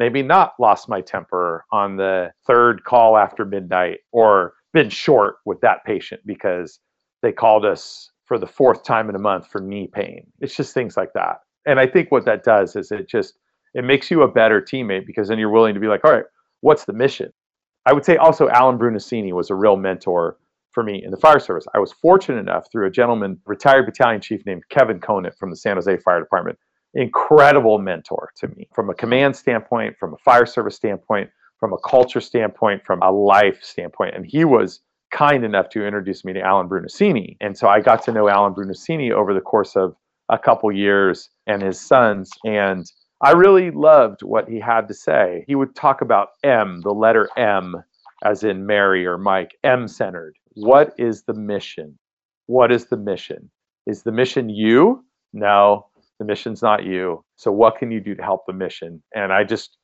maybe not lost my temper on the third call after midnight or been short with that patient because they called us for the fourth time in a month for knee pain. It's just things like that. And I think what that does is it just it makes you a better teammate because then you're willing to be like, all right, what's the mission? I would say also Alan Brunacini was a real mentor for me in the fire service. I was fortunate enough through a gentleman, retired battalion chief named Kevin Conant from the San Jose Fire Department, incredible mentor to me from a command standpoint, from a fire service standpoint, from a culture standpoint, from a life standpoint. And he was kind enough to introduce me to Alan Brunacini. And so I got to know Alan Brunacini over the course of a couple years and his sons. And I really loved what he had to say. He would talk about M, the letter M, as in Mary or Mike, M centered. What is the mission? What is the mission? Is the mission you? No, the mission's not you. So what can you do to help the mission? And I just,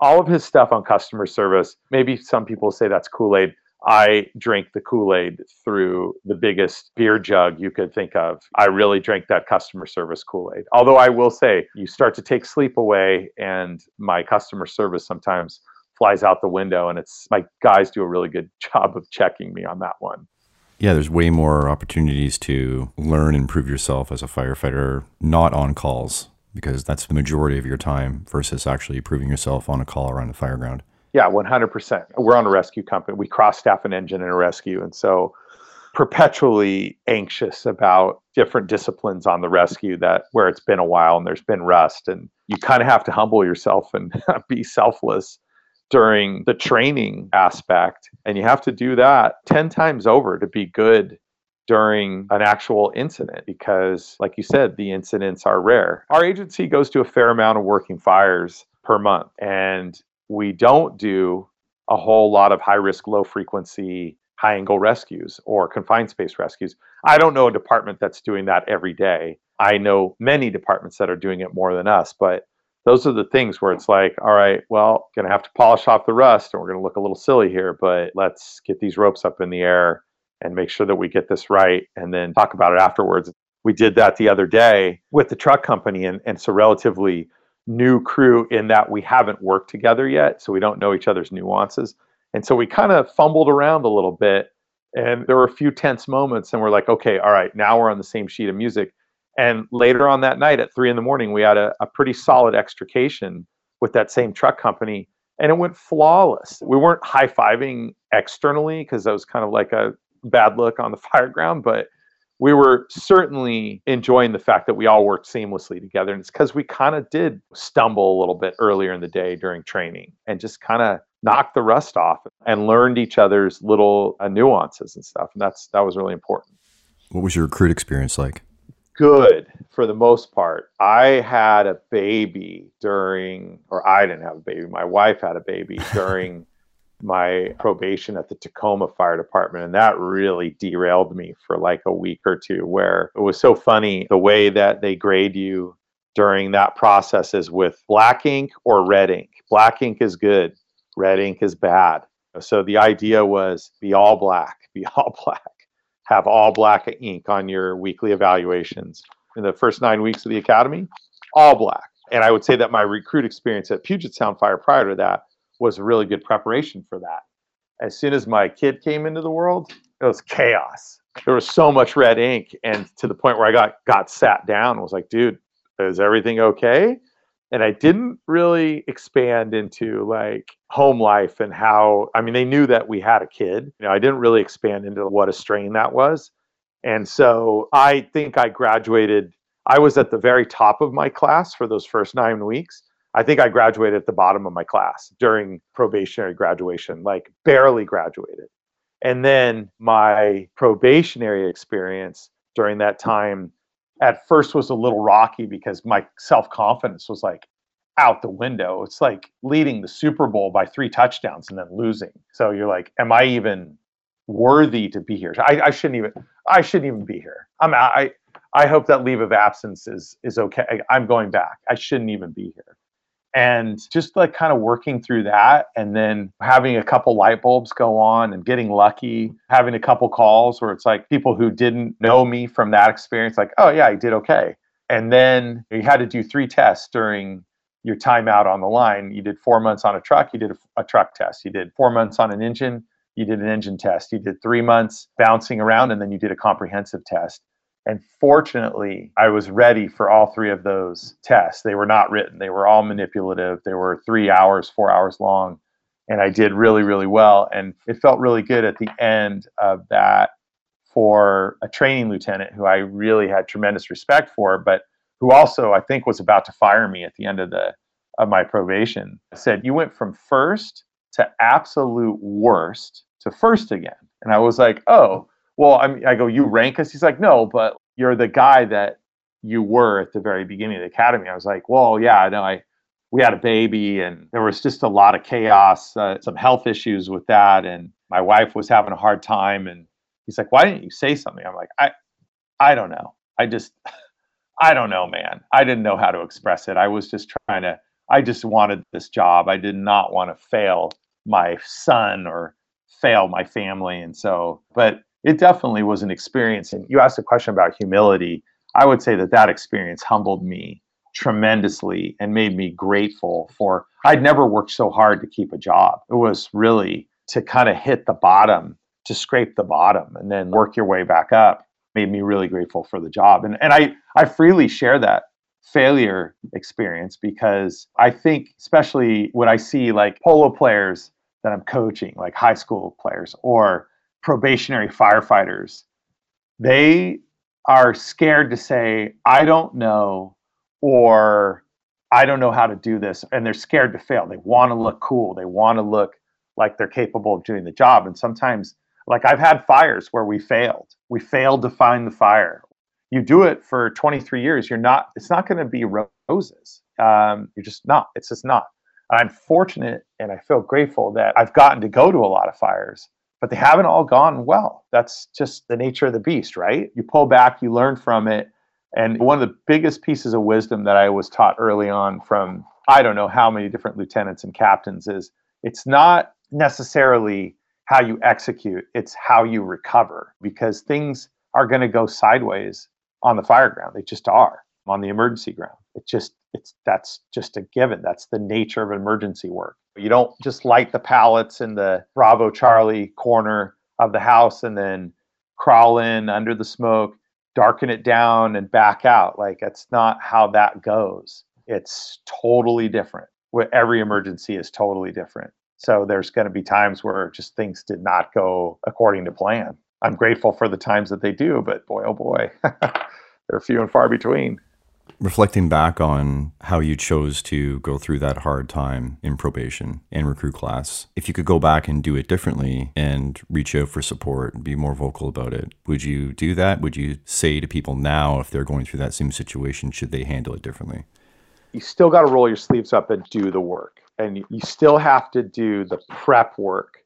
all of his stuff on customer service, maybe some people say that's Kool Aid. I drank the Kool Aid through the biggest beer jug you could think of. I really drank that customer service Kool Aid. Although I will say, you start to take sleep away, and my customer service sometimes flies out the window, and it's my guys do a really good job of checking me on that one. Yeah, there's way more opportunities to learn and improve yourself as a firefighter, not on calls, because that's the majority of your time versus actually proving yourself on a call around the fire ground. Yeah, 100%. We're on a rescue company. We cross staff an engine in a rescue. And so perpetually anxious about different disciplines on the rescue that where it's been a while and there's been rust and you kind of have to humble yourself and be selfless during the training aspect and you have to do that 10 times over to be good during an actual incident because like you said the incidents are rare our agency goes to a fair amount of working fires per month and we don't do a whole lot of high risk, low frequency, high angle rescues or confined space rescues. I don't know a department that's doing that every day. I know many departments that are doing it more than us, but those are the things where it's like, all right, well, to have to polish off the rust and we're to look a little silly here, but let's get these ropes up in the air and make sure that we get this right and then talk about it afterwards. We did that the other day with the truck company, and, and it's a relatively new crew in that we haven't worked together yet, so we don't know each other's nuances. And so we kind of fumbled around a little bit, and there were a few tense moments, and we're like, okay, all right, now we're on the same sheet of music. And later on that night at three in the morning, we had a, a pretty solid extrication with that same truck company, and it went flawless. We weren't high fiving externally because that was kind of like a bad look on the fire ground, but we were certainly enjoying the fact that we all worked seamlessly together. And it's because we kind of did stumble a little bit earlier in the day during training and just kind of knocked the rust off and learned each other's little uh, nuances and stuff. And that's that was really important. What was your recruit experience like? Good for the most part. I had a baby during, or I didn't have a baby. My wife had a baby during my probation at the Tacoma Fire Department. And that really derailed me for like a week or two, where it was so funny the way that they grade you during that process is with black ink or red ink. Black ink is good, red ink is bad. So the idea was be all black, be all black, have all black ink on your weekly evaluations. In the first nine weeks of the academy, all black. And I would say that my recruit experience at Puget Sound Fire prior to that was a really good preparation for that. As soon as my kid came into the world, it was chaos. There was so much red ink, and to the point where I got got sat down was like, "Dude, is everything okay?" And I didn't really expand into like home life and how. I mean, they knew that we had a kid. You know, I didn't really expand into what a strain that was, and so I think I graduated. I was at the very top of my class for those first nine weeks I think I graduated at the bottom of my class during probationary graduation, like barely graduated. And then my probationary experience during that time at first was a little rocky because my self confidence was like out the window. It's like leading the Super Bowl by three touchdowns and then losing. So you're like, am I even worthy to be here? I, I shouldn't even. I shouldn't even be here. I'm. I. I hope that leave of absence is is okay. I'm going back. I shouldn't even be here and just like kind of working through that and then having a couple light bulbs go on and getting lucky having a couple calls where it's like people who didn't know me from that experience like oh yeah i did okay. And then you had to do three tests during your time out on the line. You did four months on a truck you did a, a truck test. You did four months on an engine you did an engine test, you did three months bouncing around, and then you did a comprehensive test. And fortunately, I was ready for all three of those tests. They were not written, they were all manipulative. They were three hours, four hours long. And I did really, really well. And it felt really good at the end of that for a training lieutenant who I really had tremendous respect for, but who also I think was about to fire me at the end of the of my probation. I said, You went from first to absolute worst to first again. And I was like, Oh, well, I mean, I go, You rank us? He's like, No, but you're the guy that you were at the very beginning of the academy. I was like, Well, yeah, I know I we had a baby and there was just a lot of chaos, uh, some health issues with that. And my wife was having a hard time and he's like, why didn't you say something? I'm like, I, I don't know. I just, I don't know, man. I didn't know how to express it. I was just trying to, I just wanted this job. I did not want to fail my son or fail my family. And so, but it definitely was an experience. And you asked a question about humility. I would say that that experience humbled me tremendously and made me grateful for, I'd never worked so hard to keep a job. It was really to kind of hit the bottom to scrape the bottom and then work your way back up made me really grateful for the job. And, and I, I freely share that failure experience because I think, especially when I see like polo players that I'm coaching, like high school players or probationary firefighters, they are scared to say, I don't know, or I don't know how to do this. And they're scared to fail. They want to look cool. They want to look like they're capable of doing the job. And sometimes like I've had fires where we failed. We failed to find the fire. You do it for 23 years, you're not. It's not going to be roses. Um, you're just not. It's just not. I'm fortunate and I feel grateful that I've gotten to go to a lot of fires, but they haven't all gone well. That's just the nature of the beast, right? You pull back, you learn from it. And one of the biggest pieces of wisdom that I was taught early on from I don't know how many different lieutenants and captains is it's not necessarily how you execute, it's how you recover because things are going to go sideways on the fire ground. They just are on the emergency ground. It just it's that's just a given. That's the nature of emergency work. You don't just light the pallets in the Bravo Charlie corner of the house and then crawl in under the smoke, darken it down and back out. Like that's not how that goes. It's totally different. Every emergency is totally different. So there's going to be times where just things did not go according to plan. I'm grateful for the times that they do, but boy, oh boy, they're few and far between. Reflecting back on how you chose to go through that hard time in probation and recruit class, if you could go back and do it differently and reach out for support and be more vocal about it, would you do that? Would you say to people now, if they're going through that same situation, should they handle it differently? You still got to roll your sleeves up and do the work and you still have to do the prep work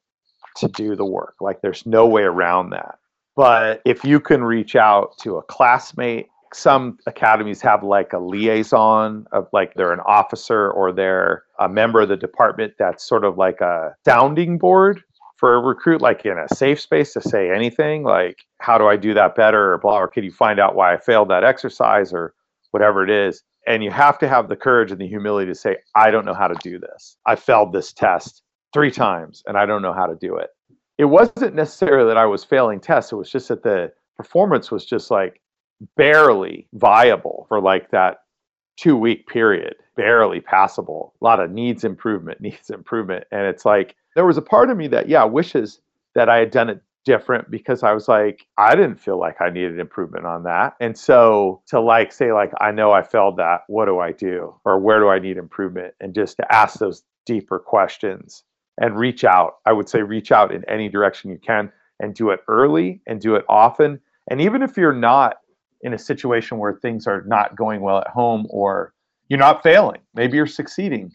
to do the work. Like there's no way around that. But if you can reach out to a classmate, some academies have like a liaison of like they're an officer or they're a member of the department that's sort of like a sounding board for a recruit, like in a safe space to say anything, like how do I do that better or blah, or can you find out why I failed that exercise or whatever it is and you have to have the courage and the humility to say, I don't know how to do this. I failed this test three times and I don't know how to do it. It wasn't necessarily that I was failing tests, it was just that the performance was just like barely viable for like that two week period, barely passable. A lot of needs improvement, needs improvement. And it's like, there was a part of me that, yeah, wishes that I had done it different because I was like, I didn't feel like I needed improvement on that. And so to like say, like, I know I failed that, what do I do? Or where do I need improvement? And just to ask those deeper questions and reach out. I would say reach out in any direction you can and do it early and do it often. And even if you're not in a situation where things are not going well at home or you're not failing, maybe you're succeeding,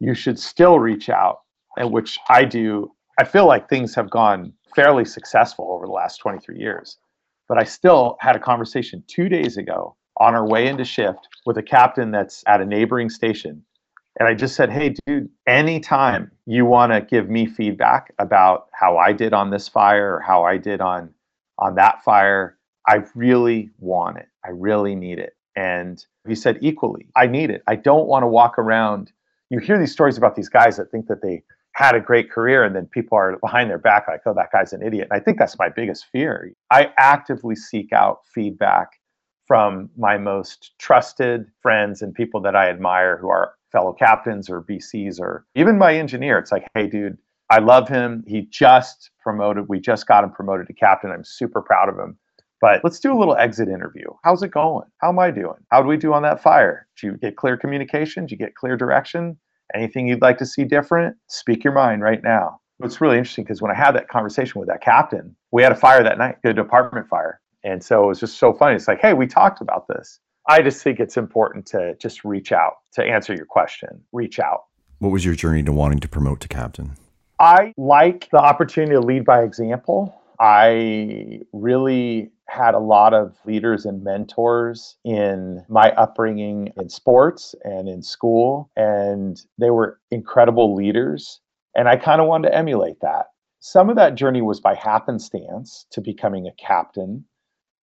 you should still reach out. And which I do. I feel like things have gone fairly successful over the last 23 years. But I still had a conversation two days ago on our way into shift with a captain that's at a neighboring station. And I just said, hey, dude, anytime you want to give me feedback about how I did on this fire or how I did on, on that fire, I really want it. I really need it. And he said, equally, I need it. I don't want to walk around. You hear these stories about these guys that think that they had a great career and then people are behind their back like, oh, that guy's an idiot. And I think that's my biggest fear. I actively seek out feedback from my most trusted friends and people that I admire who are fellow captains or BCs or even my engineer. It's like, hey, dude, I love him. He just promoted, we just got him promoted to captain. I'm super proud of him. But let's do a little exit interview. How's it going? How am I doing? How do we do on that fire? Did you get clear communication? Did you get clear direction? Anything you'd like to see different? Speak your mind right now. It's really interesting because when I had that conversation with that captain, we had a fire that night, a department fire. And so it was just so funny. It's like, hey, we talked about this. I just think it's important to just reach out to answer your question. Reach out. What was your journey to wanting to promote to captain? I like the opportunity to lead by example. I really had a lot of leaders and mentors in my upbringing in sports and in school, and they were incredible leaders. And I kind of wanted to emulate that. Some of that journey was by happenstance to becoming a captain,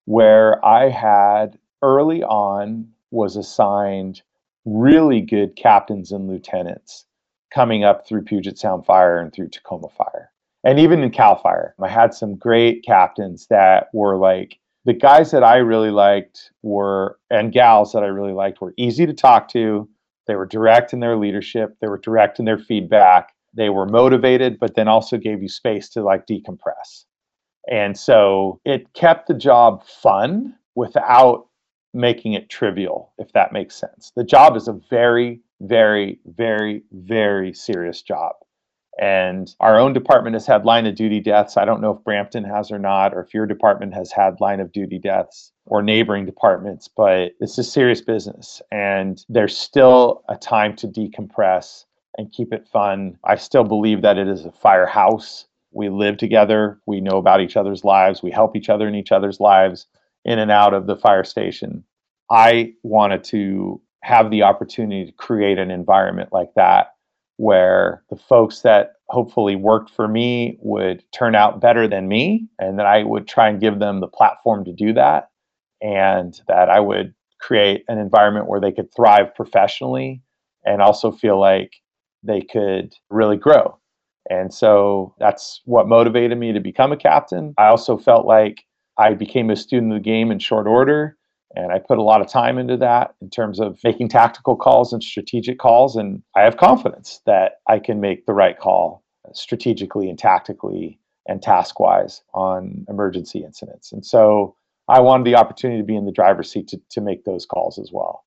where I had early on was assigned really good captains and lieutenants coming up through Puget Sound Fire and through Tacoma Fire. And even in Cal Fire, I had some great captains that were like the guys that I really liked were, and gals that I really liked were easy to talk to. They were direct in their leadership, they were direct in their feedback. They were motivated, but then also gave you space to like decompress. And so it kept the job fun without making it trivial, if that makes sense. The job is a very, very, very, very serious job. And our own department has had line of duty deaths. I don't know if Brampton has or not, or if your department has had line of duty deaths or neighboring departments, but it's a serious business. And there's still a time to decompress and keep it fun. I still believe that it is a firehouse. We live together, we know about each other's lives, we help each other in each other's lives in and out of the fire station. I wanted to have the opportunity to create an environment like that where the folks that hopefully worked for me would turn out better than me and that I would try and give them the platform to do that and that I would create an environment where they could thrive professionally and also feel like they could really grow. And so that's what motivated me to become a captain. I also felt like I became a student of the game in short order and I put a lot of time into that in terms of making tactical calls and strategic calls. And I have confidence that I can make the right call strategically and tactically and task wise on emergency incidents. And so I wanted the opportunity to be in the driver's seat to, to make those calls as well.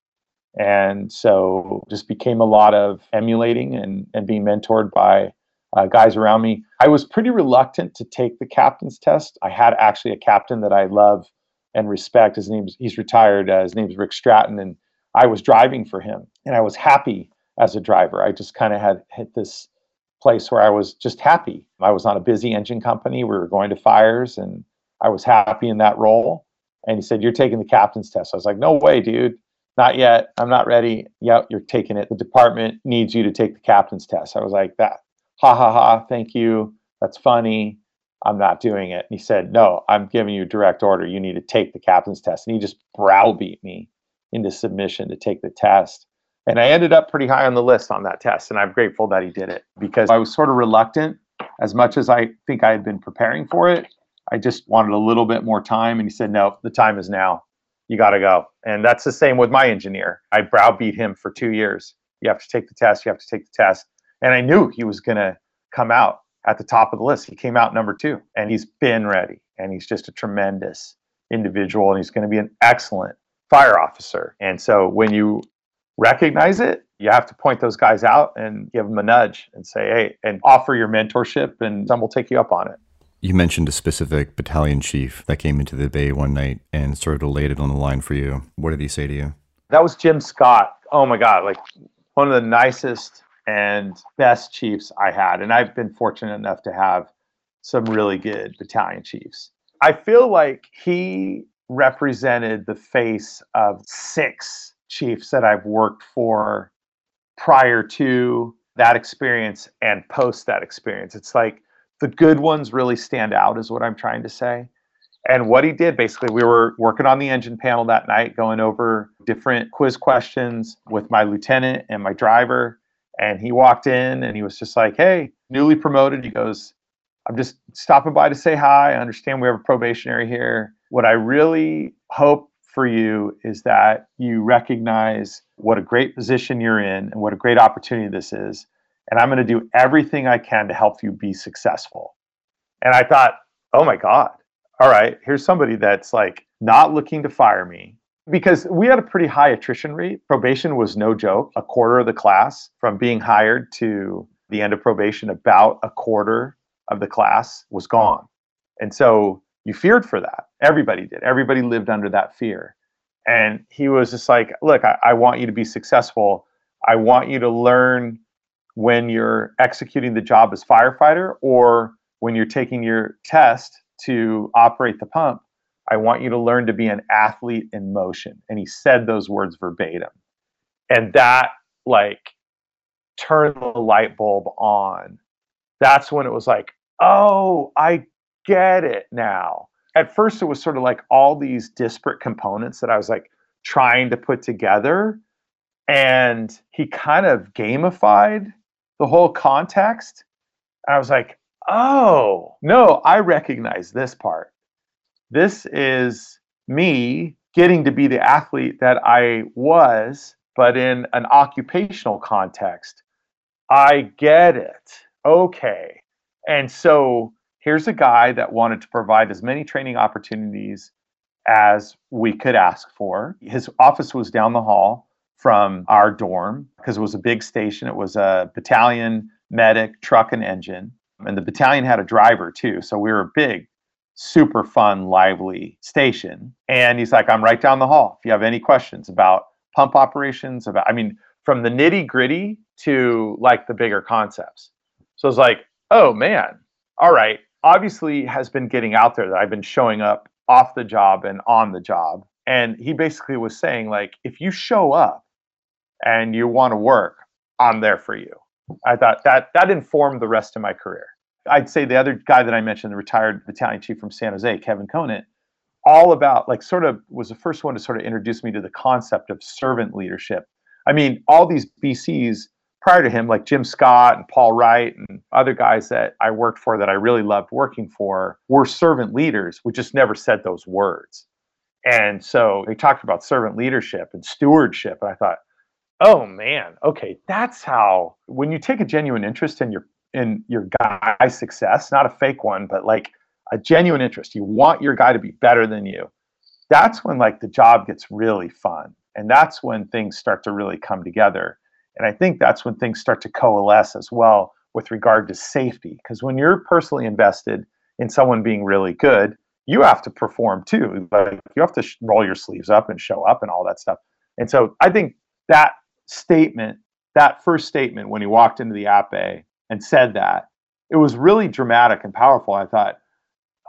And so just became a lot of emulating and, and being mentored by uh, guys around me. I was pretty reluctant to take the captain's test. I had actually a captain that I love and respect. His name's he's retired. Uh, his name's Rick Stratton, and I was driving for him, and I was happy as a driver. I just kind of had hit this place where I was just happy. I was on a busy engine company. We were going to fires, and I was happy in that role. And he said, "You're taking the captain's test." I was like, "No way, dude." Not yet. I'm not ready. Yep, you're taking it. The department needs you to take the captain's test. I was like, that, ha ha ha, thank you. That's funny. I'm not doing it. And he said, No, I'm giving you a direct order. You need to take the captain's test. And he just browbeat me into submission to take the test. And I ended up pretty high on the list on that test. And I'm grateful that he did it because I was sort of reluctant as much as I think I had been preparing for it. I just wanted a little bit more time. And he said, No, the time is now. You got to go. And that's the same with my engineer. I browbeat him for two years. You have to take the test. You have to take the test. And I knew he was going to come out at the top of the list. He came out number two, and he's been ready, and he's just a tremendous individual, and he's going to be an excellent fire officer. And so when you recognize it, you have to point those guys out and give them a nudge and say, hey, and offer your mentorship, and some will take you up on it. You mentioned a specific battalion chief that came into the bay one night and sort of laid it on the line for you. What did he say to you? That was Jim Scott. Oh my God, like one of the nicest and best chiefs I had. And I've been fortunate enough to have some really good battalion chiefs. I feel like he represented the face of six chiefs that I've worked for prior to that experience and post that experience. It's like the good ones really stand out, is what I'm trying to say. And what he did basically, we were working on the engine panel that night, going over different quiz questions with my lieutenant and my driver. And he walked in and he was just like, Hey, newly promoted. He goes, I'm just stopping by to say hi. I understand we have a probationary here. What I really hope for you is that you recognize what a great position you're in and what a great opportunity this is. And I'm going to do everything I can to help you be successful. And I thought, oh my God, all right, here's somebody that's like not looking to fire me because we had a pretty high attrition rate. Probation was no joke. A quarter of the class from being hired to the end of probation, about a quarter of the class was gone. And so you feared for that. Everybody did. Everybody lived under that fear. And he was just like, look, I, I want you to be successful. I want you to learn when you're executing the job as firefighter or when you're taking your test to operate the pump. I want you to learn to be an athlete in motion. And he said those words verbatim. And that like turned the light bulb on. That's when it was like, oh, I get it now. At first, it was sort of like all these disparate components that I was like trying to put together. And he kind of gamified the whole context. I was like, oh, no, I recognize this part. This is me getting to be the athlete that I was, but in an occupational context. I get it. Okay. And so here's a guy that wanted to provide as many training opportunities as we could ask for. His office was down the hall from our dorm because it was a big station. It was a battalion, medic, truck, and engine. And the battalion had a driver too. So we were big, super fun, lively station. And he's like, I'm right down the hall. If you have any questions about pump operations, about, I mean, from the nitty gritty to like the bigger concepts. So it's like, oh man, all right. Obviously, has been getting out there that I've been showing up off the job and on the job. And he basically was saying, like, if you show up and you want to work, I'm there for you. I thought that that informed the rest of my career. I'd say the other guy that I mentioned, the retired battalion chief from San Jose, Kevin Conant, all about like sort of was the first one to sort of introduce me to the concept of servant leadership. I mean, all these BCs prior to him, like Jim Scott and Paul Wright and other guys that I worked for that I really loved working for, were servant leaders. We just never said those words. And so they talked about servant leadership and stewardship. And I thought, oh man, okay, that's how when you take a genuine interest in your in your guy's success, not a fake one, but like a genuine interest. You want your guy to be better than you. That's when like the job gets really fun. And that's when things start to really come together. And I think that's when things start to coalesce as well with regard to safety. Because when you're personally invested in someone being really good, you have to perform too. Like you have to roll your sleeves up and show up and all that stuff. And so I think that statement, that first statement when he walked into the app and said that, it was really dramatic and powerful. I thought,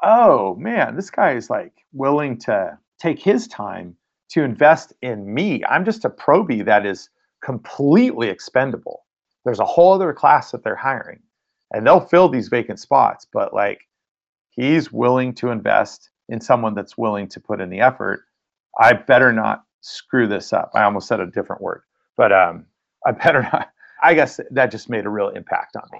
oh man, this guy is like willing to take his time to invest in me. I'm just a probie that is completely expendable. There's a whole other class that they're hiring and they'll fill these vacant spots, but like he's willing to invest in someone that's willing to put in the effort. I better not screw this up. I almost said a different word, but um, I better not. I guess that just made a real impact on me.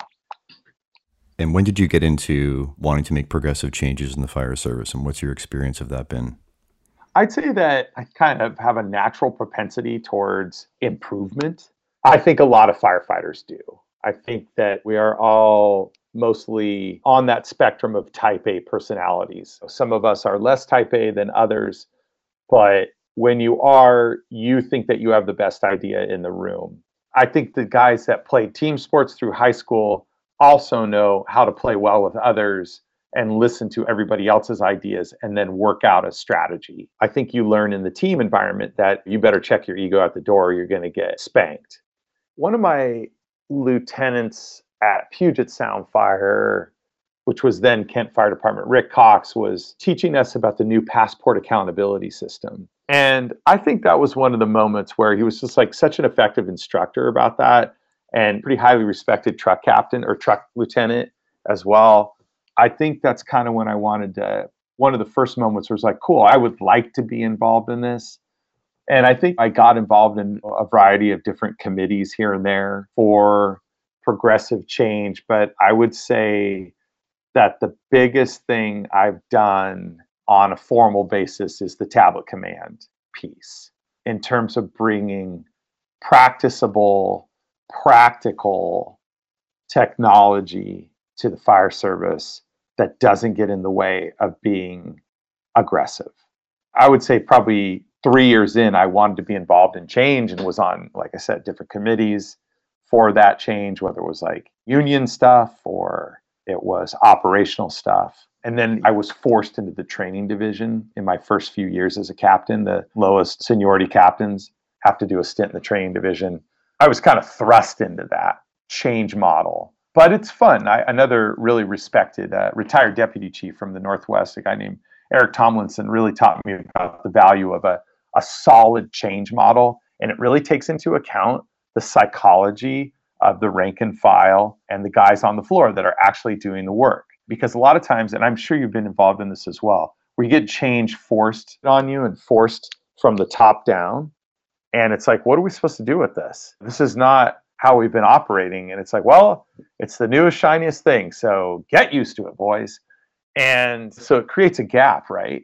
And when did you get into wanting to make progressive changes in the fire service, and what's your experience of that been? I'd say that I kind of have a natural propensity towards improvement. I think a lot of firefighters do. I think that we are all mostly on that spectrum of type A personalities. Some of us are less type A than others, but when you are, you think that you have the best idea in the room. I think the guys that played team sports through high school also know how to play well with others and listen to everybody else's ideas and then work out a strategy. I think you learn in the team environment that you better check your ego at the door or you're going to get spanked. One of my lieutenants at Puget Sound Fire, which was then Kent Fire Department, Rick Cox, was teaching us about the new passport accountability system. And I think that was one of the moments where he was just like such an effective instructor about that and pretty highly respected truck captain or truck lieutenant as well. I think that's kind of when I wanted to, one of the first moments was like, cool, I would like to be involved in this. And I think I got involved in a variety of different committees here and there for progressive change, but I would say that the biggest thing I've done on a formal basis is the tablet command piece in terms of bringing practicable, practical technology to the fire service that doesn't get in the way of being aggressive. I would say probably three years in, I wanted to be involved in change and was on, like I said, different committees for that change, whether it was like union stuff or it was operational stuff. And then I was forced into the training division in my first few years as a captain. The lowest seniority captains have to do a stint in the training division. I was kind of thrust into that change model. But it's fun. I, another really respected uh, retired deputy chief from the Northwest, a guy named Eric Tomlinson, really taught me about the value of a, a solid change model. And it really takes into account the psychology of the rank and file and the guys on the floor that are actually doing the work. Because a lot of times, and I'm sure you've been involved in this as well, where you get change forced on you and forced from the top down. And it's like, what are we supposed to do with this? This is not how we've been operating. And it's like, well, it's the newest, shiniest thing. So get used to it, boys. And so it creates a gap, right?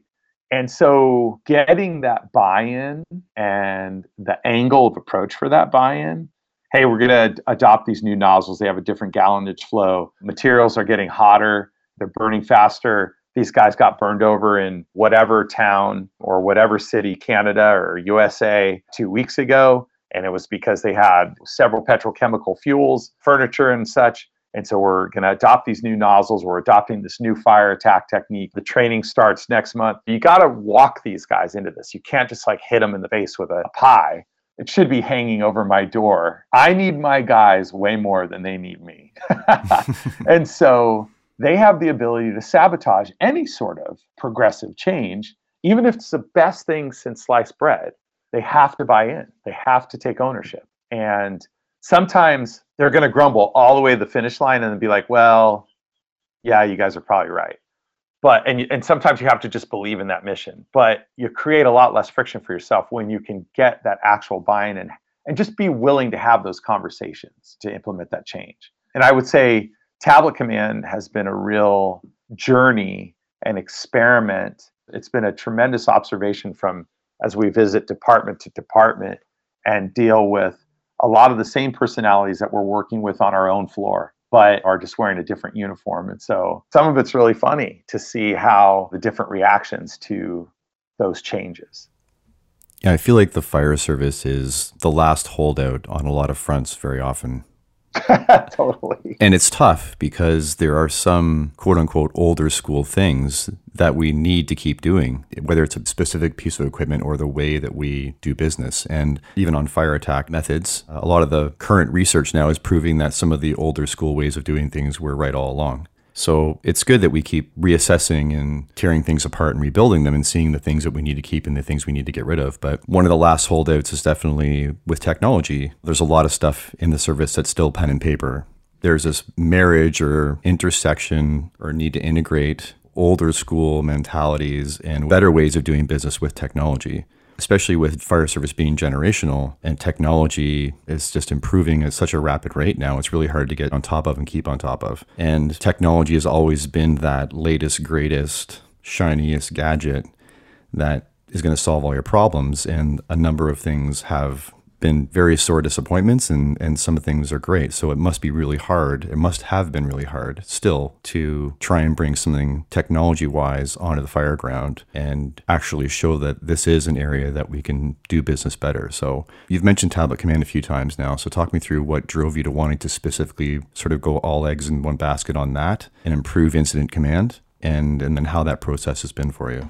And so getting that buy in and the angle of approach for that buy in hey, we're going to adopt these new nozzles. They have a different gallonage flow. Materials are getting hotter, they're burning faster. These guys got burned over in whatever town or whatever city, Canada or USA, two weeks ago. And it was because they had several petrochemical fuels, furniture, and such. And so we're going to adopt these new nozzles. We're adopting this new fire attack technique. The training starts next month. You got to walk these guys into this. You can't just like hit them in the face with a pie it should be hanging over my door. I need my guys way more than they need me. and so they have the ability to sabotage any sort of progressive change, even if it's the best thing since sliced bread. They have to buy in, they have to take ownership. And sometimes they're going to grumble all the way to the finish line and then be like, well, yeah, you guys are probably right but and and sometimes you have to just believe in that mission but you create a lot less friction for yourself when you can get that actual buy-in and and just be willing to have those conversations to implement that change and i would say tablet command has been a real journey and experiment it's been a tremendous observation from as we visit department to department and deal with a lot of the same personalities that we're working with on our own floor but are just wearing a different uniform. And so some of it's really funny to see how the different reactions to those changes. Yeah, I feel like the fire service is the last holdout on a lot of fronts very often. totally. And it's tough because there are some quote unquote older school things that we need to keep doing, whether it's a specific piece of equipment or the way that we do business. And even on fire attack methods, a lot of the current research now is proving that some of the older school ways of doing things were right all along. So it's good that we keep reassessing and tearing things apart and rebuilding them and seeing the things that we need to keep and the things we need to get rid of. But one of the last holdouts is definitely with technology. There's a lot of stuff in the service that's still pen and paper. There's this marriage or intersection or need to integrate older school mentalities and better ways of doing business with technology especially with fire service being generational and technology is just improving at such a rapid rate now, it's really hard to get on top of and keep on top of. And technology has always been that latest, greatest, shiniest gadget that is going to solve all your problems. And a number of things have been very sore disappointments and, and some of things are great. So it must be really hard. It must have been really hard still to try and bring something technology wise onto the fire ground and actually show that this is an area that we can do business better. So you've mentioned tablet command a few times now. So talk me through what drove you to wanting to specifically sort of go all eggs in one basket on that and improve incident command and, and then how that process has been for you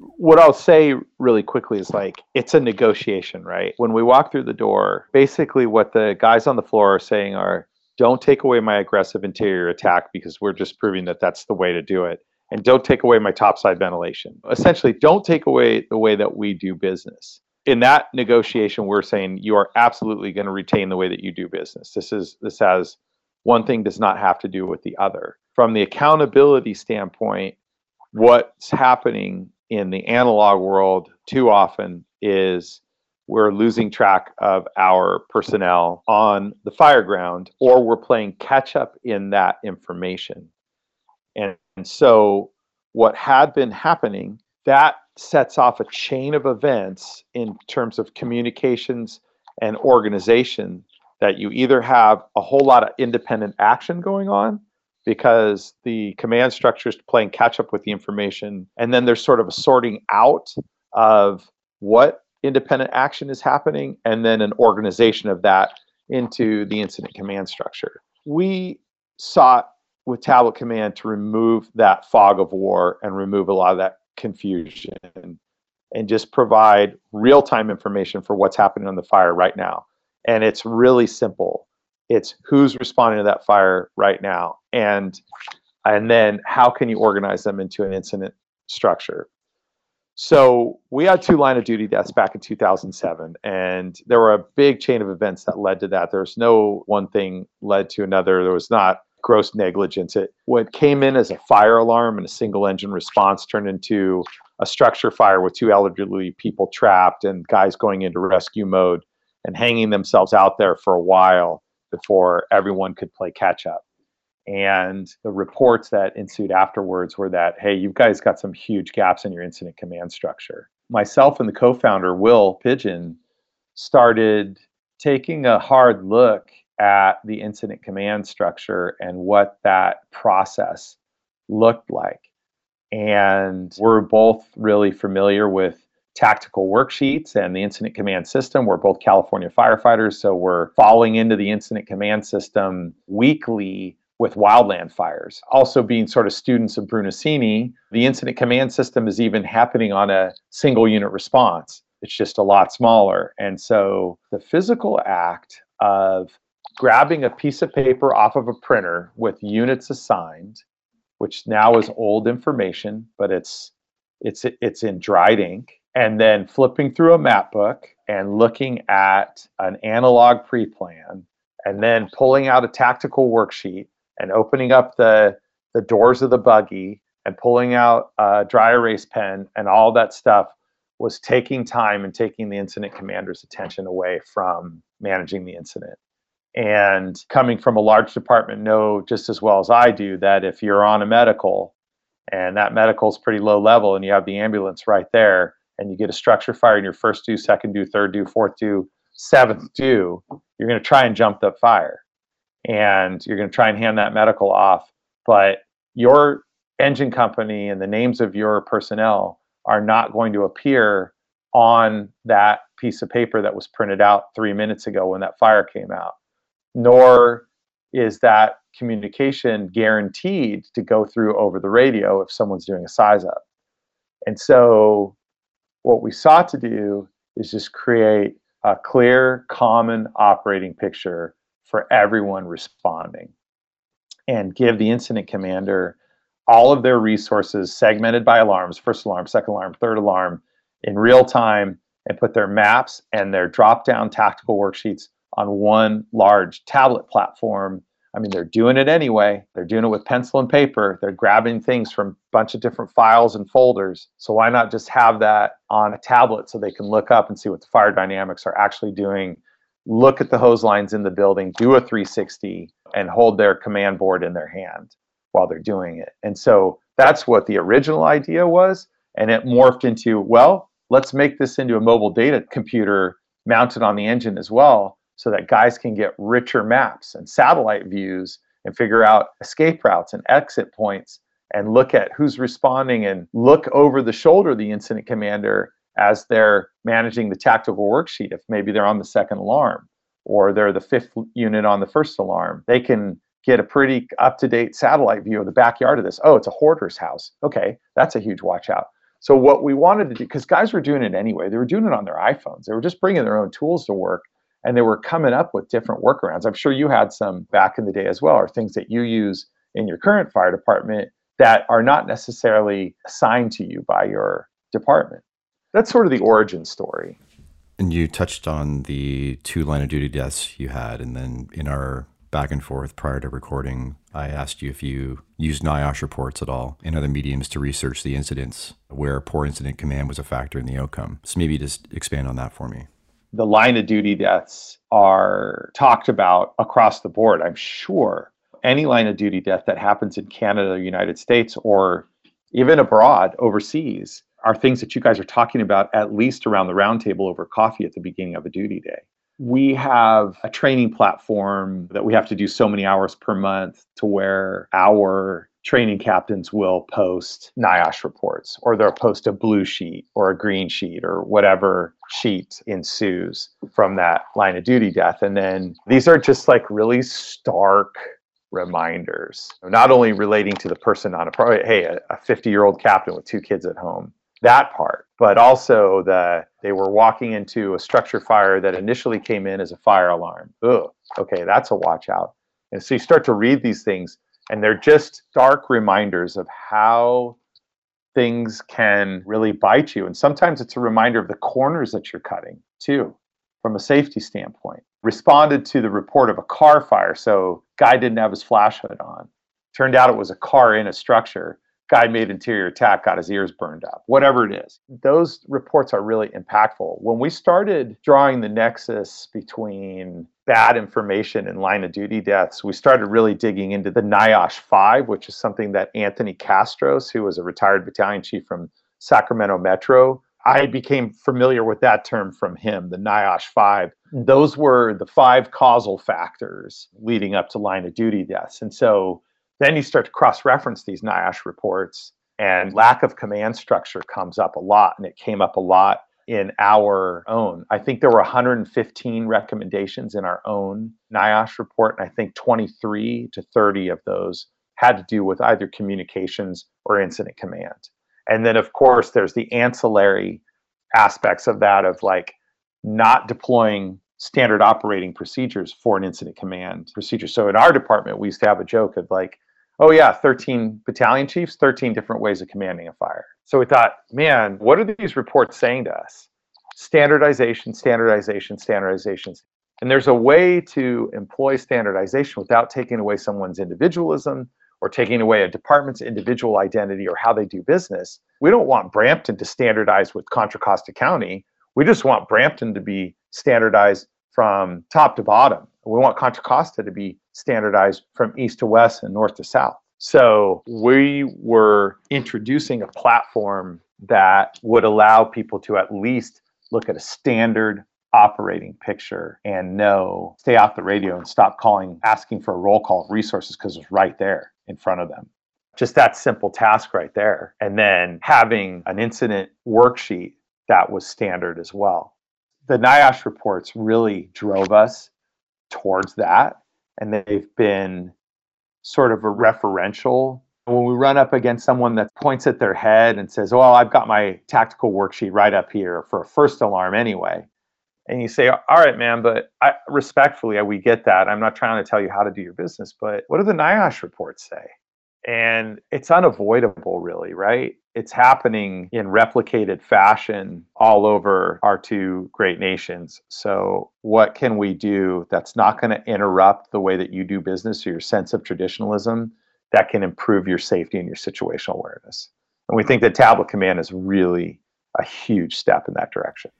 what I'll say really quickly is like it's a negotiation, right? When we walk through the door, basically what the guys on the floor are saying are don't take away my aggressive interior attack because we're just proving that that's the way to do it. And don't take away my topside ventilation. Essentially, don't take away the way that we do business. In that negotiation, we're saying you are absolutely going to retain the way that you do business. This is this has one thing does not have to do with the other. From the accountability standpoint, what's happening in the analog world too often is we're losing track of our personnel on the fire ground or we're playing catch up in that information. And, and so what had been happening, that sets off a chain of events in terms of communications and organization that you either have a whole lot of independent action going on because the command structure is playing catch up with the information and then there's sort of a sorting out of what independent action is happening and then an organization of that into the incident command structure. We sought with Tablet Command to remove that fog of war and remove a lot of that confusion and just provide real time information for what's happening on the fire right now. And it's really simple. It's who's responding to that fire right now and and then how can you organize them into an incident structure so we had two line of duty deaths back in 2007, and there were a big chain of events that led to that. There was no one thing led to another. There was not gross negligence. It what came in as a fire alarm and a single engine response turned into a structure fire with two elderly people trapped and guys going into rescue mode and hanging themselves out there for a while before everyone could play catch up. And the reports that ensued afterwards were that, hey, you guys got some huge gaps in your incident command structure. Myself and the co founder, Will Pigeon, started taking a hard look at the incident command structure and what that process looked like. And we're both really familiar with tactical worksheets and the incident command system. We're both California firefighters, so we're falling into the incident command system weekly with wildland fires. Also, being sort of students of Brunacini, the incident command system is even happening on a single unit response. It's just a lot smaller. And so the physical act of grabbing a piece of paper off of a printer with units assigned, which now is old information, but it's it's it's in dried ink, and then flipping through a map book and looking at an analog pre-plan and then pulling out a tactical worksheet and opening up the the doors of the buggy and pulling out a dry erase pen and all that stuff was taking time and taking the incident commander's attention away from managing the incident. And coming from a large department, know just as well as I do that if you're on a medical and that medical is pretty low level and you have the ambulance right there and you get a structure fire in your first due, second due, third due, fourth due, seventh due, you're going to try and jump the fire and you're going to try and hand that medical off. But your engine company and the names of your personnel are not going to appear on that piece of paper that was printed out three minutes ago when that fire came out, nor is that communication guaranteed to go through over the radio if someone's doing a size up. And so, what we sought to do is just create a clear, common operating picture for everyone responding and give the incident commander all of their resources segmented by alarms first alarm, second alarm, third alarm in real time and put their maps and their drop down tactical worksheets on one large tablet platform. I mean, they're doing it anyway. They're doing it with pencil and paper. They're grabbing things from a bunch of different files and folders. So, why not just have that on a tablet so they can look up and see what the fire dynamics are actually doing look at the hose lines in the building, do a 360, and hold their command board in their hand while they're doing it. And so that's what the original idea was. And it morphed into, well, let's make this into a mobile data computer mounted on the engine as well so that guys can get richer maps and satellite views and figure out escape routes and exit points and look at who's responding and look over the shoulder of the incident commander as they're managing the tactical worksheet. If maybe they're on the second alarm or they're the fifth unit on the first alarm, they can get a pretty up to date satellite view of the backyard of this. Oh, it's a hoarder's house. Okay, that's a huge watch out. So, what we wanted to do, because guys were doing it anyway, they were doing it on their iPhones, they were just bringing their own tools to work and they were coming up with different workarounds. I'm sure you had some back in the day as well, or things that you use in your current fire department that are not necessarily assigned to you by your department that's sort of the origin story. And you touched on the two line of duty deaths you had, and then in our back and forth prior to recording, I asked you if you used NIOSH reports at all in other mediums to research the incidents where poor incident command was a factor in the outcome. So maybe just expand on that for me. the line of duty deaths are talked about across the board. I'm sure any line of duty death that happens in Canada, United States, or even abroad, overseas, are things that you guys are talking about at least around the roundtable over coffee at the beginning of a duty day. We have a training platform that we have to do so many hours per month to where our training captains will post NIOSH reports or they'll post a blue sheet or a green sheet or whatever sheet ensues from that line of duty death. And then these are just like really stark reminders, not only relating to the person on a hey, a 50 year old captain with two kids at home, that part, but also that they were walking into a structure fire that initially came in as a fire alarm. Ugh, okay, that's a watch out. And so you start to read these things, and they're just stark reminders of how things can really bite you. And sometimes it's a reminder of the corners that you're cutting, too, from a safety standpoint. Responded to the report of a car fire. So, guy didn't have his flash hood on. Turned out it was a car in a structure guy made interior attack, got his ears burned up, whatever it is. Those reports are really impactful. When we started drawing the nexus between bad information and line of duty deaths, we started really digging into the NIOSH 5, which is something that Anthony Castros, who was a retired battalion chief from Sacramento Metro, I became familiar with that term from him, the NIOSH 5. Those were the five causal factors leading up to line of duty deaths. And so then you start to cross reference these NIOSH reports, and lack of command structure comes up a lot, and it came up a lot in our own. I think there were 115 recommendations in our own NIOSH report, and I think 23 to 30 of those had to do with either communications or incident command. And then, of course, there's the ancillary aspects of that of like not deploying standard operating procedures for an incident command procedure. So in our department, we used to have a joke of like, oh yeah 13 battalion chiefs 13 different ways of commanding a fire. So we thought man what are these reports saying to us? Standardization standardization standardizations and there's a way to employ standardization without taking away someone's individualism or taking away a department's individual identity or how they do business. We don't want brampton to standardize with contra costa county. We just want brampton to be standardized from top to bottom. We want Contra Costa to be standardized from east to west and north to south. So we were introducing a platform that would allow people to at least look at a standard operating picture and know, stay off the radio and stop calling, asking for a roll call of resources because it's right there in front of them. Just that simple task right there. And then having an incident worksheet that was standard as well. The NIOSH reports really drove us towards that. And they've been sort of a referential. When we run up against someone that points at their head and says, Well, I've got my tactical worksheet right up here for a first alarm anyway. And you say, All right, man, but I, respectfully, we get that. I'm not trying to tell you how to do your business, but what do the NIOSH reports say? And it's unavoidable, really, right? It's happening in replicated fashion all over our two great nations. So, what can we do that's not going to interrupt the way that you do business or your sense of traditionalism that can improve your safety and your situational awareness? And we think that tablet command is really a huge step in that direction.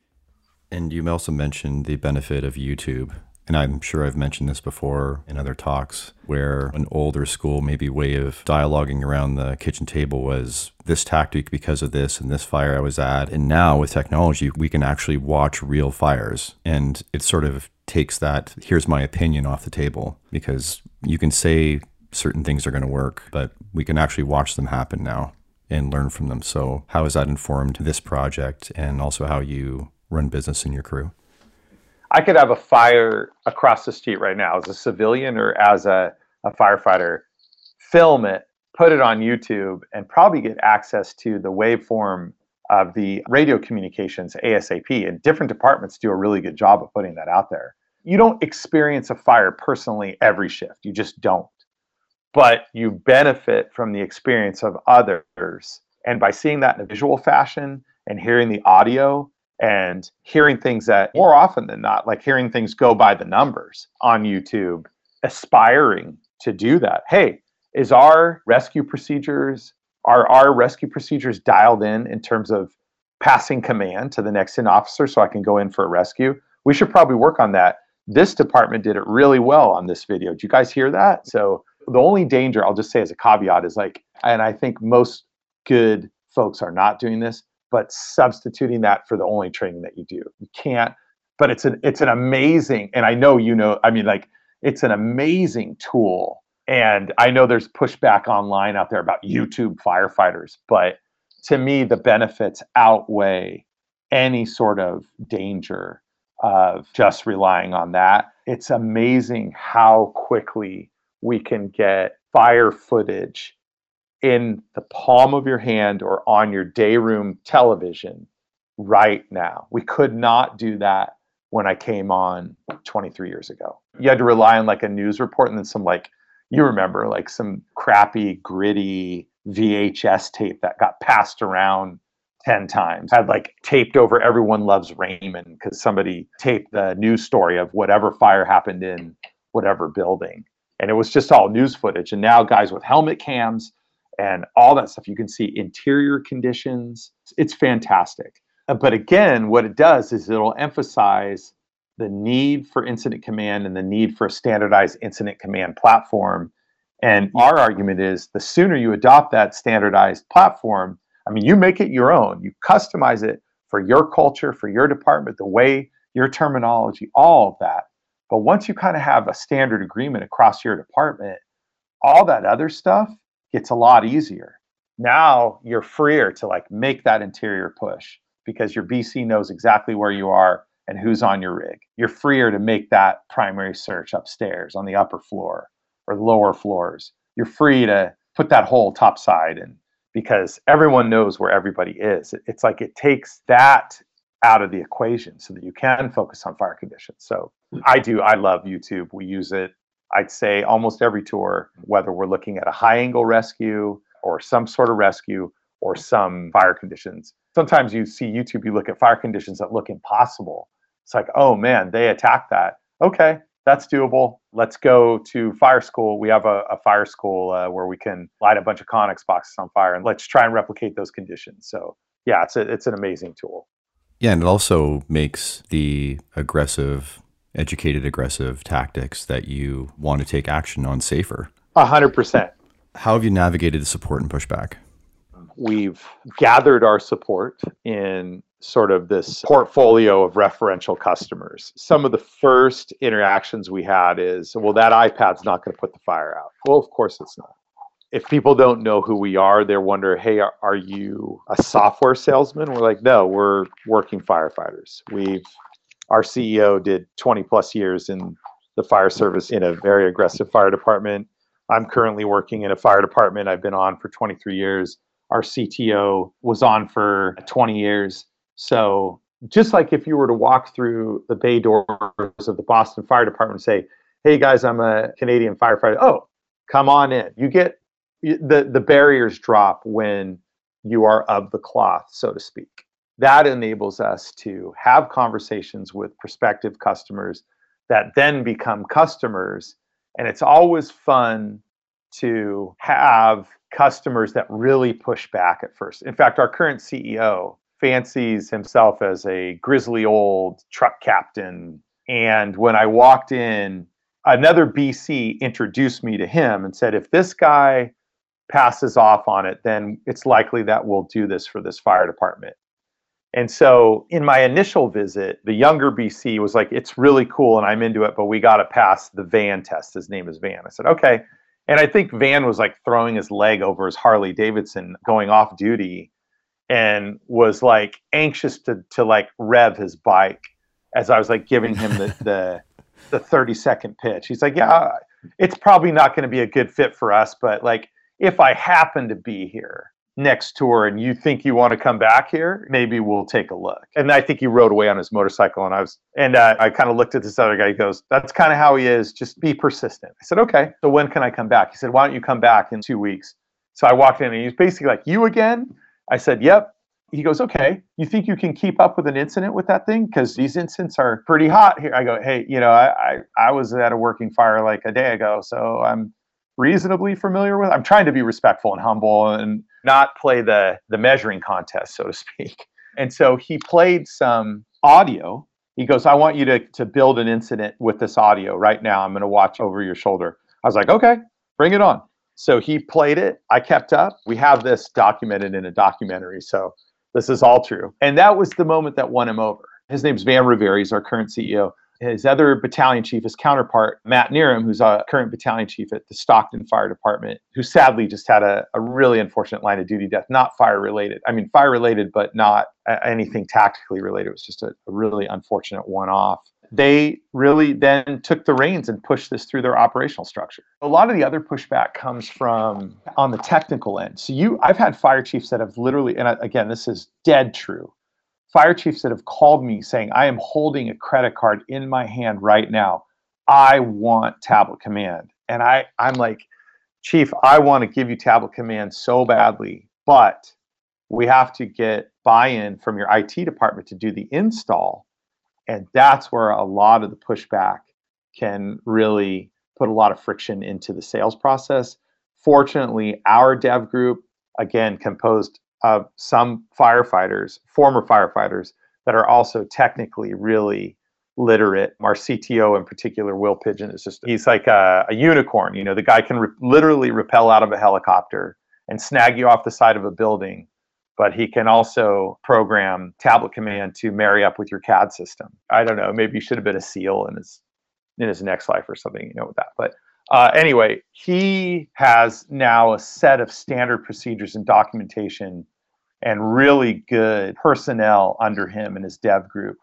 And you also mentioned the benefit of YouTube and I'm sure I've mentioned this before in other talks, where an older school maybe way of dialoguing around the kitchen table was this tactic because of this and this fire I was at. And now with technology, we can actually watch real fires. And it sort of takes that, here's my opinion off the table because you can say certain things are going to work, but we can actually watch them happen now and learn from them. So, how has that informed this project and also how you run business in your crew? I could have a fire across the street right now as a civilian or as a, a firefighter, film it, put it on YouTube, and probably get access to the waveform of the radio communications ASAP. And different departments do a really good job of putting that out there. You don't experience a fire personally every shift, you just don't. But you benefit from the experience of others. And by seeing that in a visual fashion and hearing the audio, and hearing things that more often than not, like hearing things go by the numbers on YouTube, aspiring to do that. Hey, is our rescue procedures, are our rescue procedures dialed in in terms of passing command to the next in officer so I can go in for a rescue? we should probably work on that. This department did it really well on this video. Do you guys hear that? So the only danger I'll just say as a caveat is like, and I think most good folks are not doing this, but substituting that for the only training that you do. You can't, but it's an it's an amazing, and I know you know, I mean, like it's an amazing tool. And I know there's pushback online out there about YouTube firefighters, but to me, the benefits outweigh any sort of danger of just relying on that. It's amazing how quickly we can get fire footage in the palm of your hand or on your day room television right now. We could not do that when I came on 23 years ago. You had to rely on like a news report and then some like you remember like some crappy gritty VHS tape that got passed around 10 times. Had like taped over Everyone Loves Raymond because somebody taped the news story of whatever fire happened in whatever building. And it was just all news footage. And now guys with helmet cams and all that stuff, you can see interior conditions. It's fantastic. Uh, but again, what it does is it'll emphasize the need for incident command and the need for a standardized incident command platform. And our argument is the sooner you adopt that standardized platform, I mean, you make it your own, you customize it for your culture, for your department, the way your terminology, all of that. But once you kind of have a standard agreement across your department, all that other stuff gets a lot easier. Now you're freer to like make that interior push because your BC knows exactly where you are and who's on your rig. You're freer to make that primary search upstairs on the upper floor or lower floors. You're free to put that whole top side in because everyone knows where everybody is. It's like it takes that out of the equation so that you can focus on fire conditions. So hmm. I do, I love YouTube. We use it, I'd say, almost every tour, whether we're looking at a high angle rescue or some sort of rescue or some fire conditions. Sometimes you see YouTube, you look at fire conditions that look impossible. It's like, oh man, they attacked that. Okay, that's doable. Let's go to fire school. We have a, a fire school uh, where we can light a bunch of Conex boxes on fire, and let's try and replicate those conditions. So yeah, it's a, it's an amazing tool. Yeah, and it also makes the aggressive, educated aggressive tactics that you want to take action on safer. A hundred percent. How have you navigated the support and pushback? We've gathered our support in sort of this portfolio of referential customers. Some of the first interactions we had is, well, that iPad's not going to put the fire out. Well, of course it's not. If people don't know who we are, they're wonder, hey, are, are you a software salesman? We're like, no, we're working firefighters. We've our CEO did 20 plus years in the fire service in a very aggressive fire department. I'm currently working in a fire department I've been on for 23 years. Our CTO was on for 20 years so just like if you were to walk through the bay doors of the Boston Fire Department and say, "Hey guys, I'm a Canadian firefighter." Oh, come on in. You get the the barriers drop when you are of the cloth, so to speak. That enables us to have conversations with prospective customers that then become customers, and it's always fun to have customers that really push back at first. In fact, our current CEO fancies himself as a grizzly old truck captain. And when I walked in, another BC introduced me to him and said, if this guy passes off on it, then it's likely that we'll do this for this fire department. And so in my initial visit, the younger BC was like, it's really cool and I'm into it, but we got to pass the van test. His name is Van. I said, okay. And I think Van was like throwing his leg over his Harley Davidson going off duty and was like anxious to to like rev his bike as I was like giving him the the, the 30 second pitch. He's like, "Yeah, it's probably not going to be a good fit for us, but like if I happen to be here next tour and you think you want to come back here, maybe we'll take a look." And I think he rode away on his motorcycle and I was and uh, I kind of looked at this other guy. He goes, "That's kind of how he is. Just be persistent." I said, "Okay. So when can I come back?" He said, "Why don't you come back in 2 weeks?" So I walked in and he's basically like, "You again?" I said, Yep. He goes, Okay, you think you can keep up with an incident with that thing? Because these incidents are pretty hot here. I go, Hey, you know, I, I, I was at a working fire like a day ago, so I'm reasonably familiar with. I'm trying to be respectful and humble and not play the the measuring contest, so to speak. And so he played some audio He goes, I want you to, to build an incident with this audio right now. I'm going to watch over your shoulder. I was like, okay, bring it on. So he played it. I kept up. We have this documented in a documentary. So this is all true. And that was the moment that won him over. His name's Van Rivera. He's our current CEO his other battalion chief, his counterpart, Matt Neeram, who's a current battalion chief at the Stockton Fire Department, who sadly just had a, a really unfortunate line of duty death, not fire related. I mean, fire related, but not anything tactically related. It was just a, a really unfortunate one off. They really then took the reins and pushed this through their operational structure. A lot of the other pushback comes from on the technical end. So you, I've had fire chiefs that have literally, and again, this is dead true fire chiefs that have called me saying, I am holding a credit card in my hand right now. I want tablet command. And I, I'm like, Chief, I want to give you tablet command so badly, but we have to get buy in from your IT department to do the install. And that's where a lot of the pushback can really put a lot of friction into the sales process. Fortunately, our dev group, again, composed of some firefighters, former firefighters, that are also technically really literate. Our CTO in particular, Will Pigeon, is just, he's like a, a unicorn. You know, the guy can re- literally rappel out of a helicopter and snag you off the side of a building, but he can also program tablet command to marry up with your CAD system. I don't know, maybe he should have been a SEAL in his in his next life or something, you know, with that. But uh, anyway, he has now a set of standard procedures and documentation and really good personnel under him and his dev group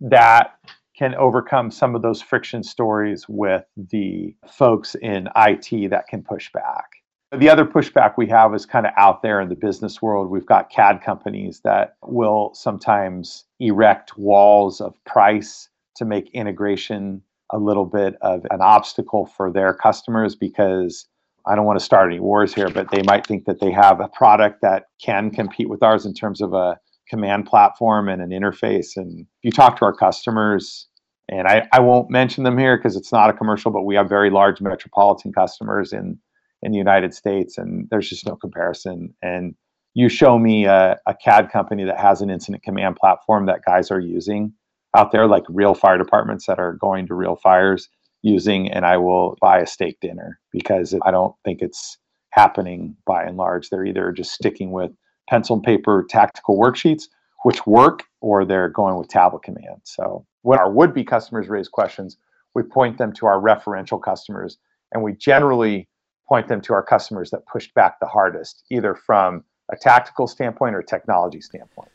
that can overcome some of those friction stories with the folks in IT that can push back. The other pushback we have is kind of out there in the business world. We've got CAD companies that will sometimes erect walls of price to make integration a little bit of an obstacle for their customers because I don't want to start any wars here, but they might think that they have a product that can compete with ours in terms of a command platform and an interface. And if you talk to our customers, and I, I won't mention them here because it's not a commercial, but we have very large metropolitan customers in, in the United States, and there's just no comparison. And you show me a, a CAD company that has an incident command platform that guys are using out there, like real fire departments that are going to real fires using, and I will buy a steak dinner because I don't think it's happening by and large. They're either just sticking with pencil and paper tactical worksheets, which work, or they're going with tablet command. So when our would be customers raise questions, we point them to our referential customers, and we generally point them to our customers that pushed back the hardest, either from a tactical standpoint or technology standpoint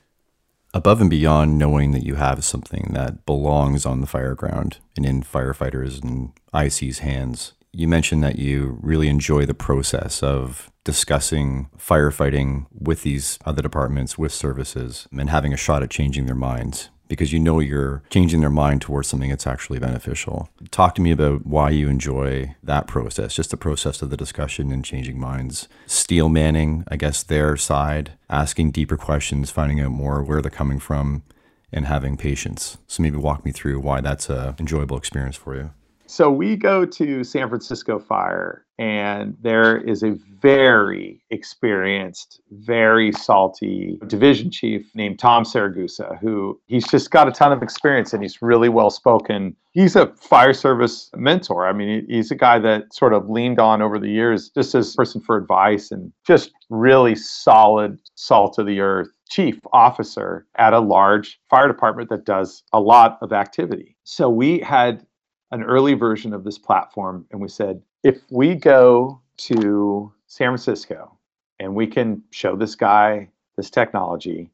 above and beyond knowing that you have something that belongs on the fire ground and in firefighters and IC's hands, you mentioned that you really enjoy the process of discussing firefighting with these other departments, with services, and having a shot at changing their minds because you know you're changing their mind towards something that's actually beneficial. Talk to me about why you enjoy that process, just the process of the discussion and changing minds. Steel manning, I guess, their side, asking deeper questions, finding out more where they're coming from, and having patience. So maybe walk me through why that's an enjoyable experience for you. So we go to San Francisco Fire, and there is a very experienced, very salty division chief named Tom Siragusa, who he's just got a ton of experience and he's really well spoken. He's a fire service mentor. I mean, he's a guy that sort of leaned on over the years just as a person for advice and just really solid, salt of the earth chief officer at a large fire department that does a lot of activity. So we had an early version of this platform and we said, if we go to San Francisco and we can show this guy this technology,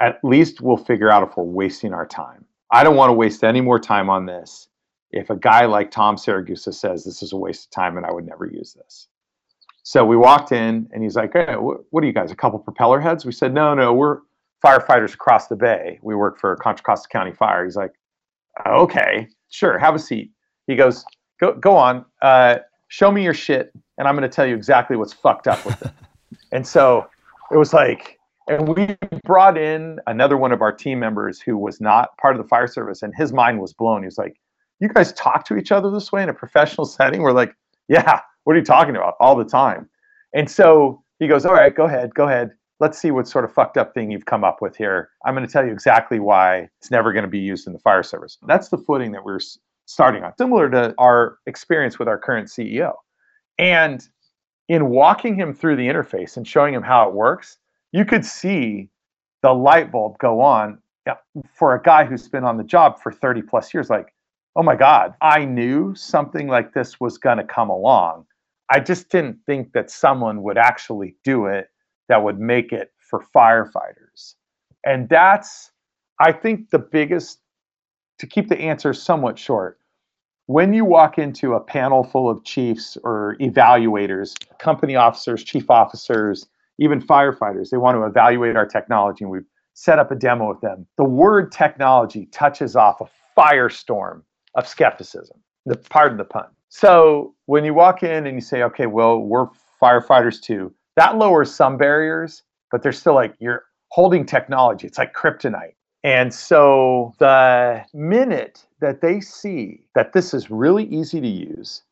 at least we'll figure out if we're wasting our time. I don't want to waste any more time on this if a guy like Tom Siragusa says this is a waste of time and I would never use this. So we walked in and he's like, hey, what are you guys, a couple propeller heads? We said, no, no, we're firefighters across the bay. We work for Contra Costa County Fire. He's like, okay sure, have a seat. He goes, go, go on, uh, show me your shit, and I'm going to tell you exactly what's fucked up with it. and so it was like, and we brought in another one of our team members who was not part of the fire service, and his mind was blown. He was like, you guys talk to each other this way in a professional setting? We're like, yeah, what are you talking about? All the time. And so he goes, all right, go ahead, go ahead. Let's see what sort of fucked up thing you've come up with here. I'm going to tell you exactly why it's never going to be used in the fire service. That's the footing that we're starting on, similar to our experience with our current CEO. And in walking him through the interface and showing him how it works, you could see the light bulb go on for a guy who's been on the job for 30 plus years. Like, oh my God, I knew something like this was going to come along. I just didn't think that someone would actually do it that would make it for firefighters. And that's, I think, the biggest, to keep the answer somewhat short, when you walk into a panel full of chiefs or evaluators, company officers, chief officers, even firefighters, they want to evaluate our technology and we've set up a demo with them. The word technology touches off a firestorm of skepticism, the pardon the pun. So when you walk in and you say, okay, well, we're firefighters too, that lowers some barriers, but they're still like, you're holding technology. It's like kryptonite. And so the minute that they see that this is really easy to use,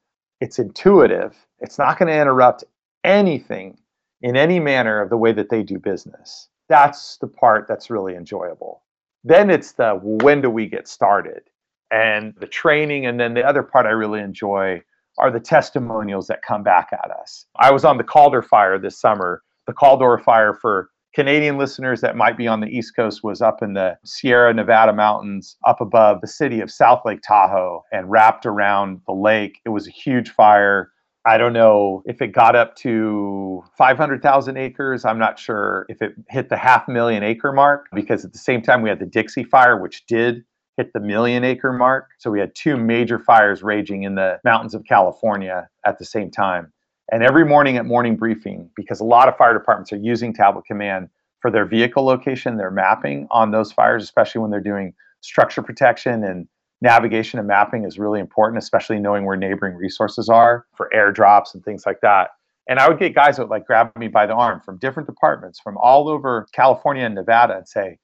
it's intuitive, it's not going to interrupt anything in any manner of the way that they do business. That's the part that's really enjoyable. Then it's the when do we get started and the training. And then the other part I really enjoy are the testimonials that come back at us. I was on the Caldor fire this summer. The Caldor fire for Canadian listeners that might be on the East Coast was up in the Sierra Nevada mountains, up above the city of South Lake Tahoe, and wrapped around the lake. It was a huge fire. I don't know if it got up to 500,000 acres. I'm not sure if it hit the half million acre mark because at the same time we had the Dixie Fire, which did hit the million acre mark. So we had two major fires raging in the mountains of California at the same time. And every morning at morning briefing, because a lot of fire departments are using Tablet Command for their vehicle location, their mapping on those fires, especially when they're doing structure protection and navigation and mapping is really important, especially knowing where neighboring resources are for airdrops and things like that. And I would get guys that would like grab me by the arm from different departments from all over California and Nevada and say,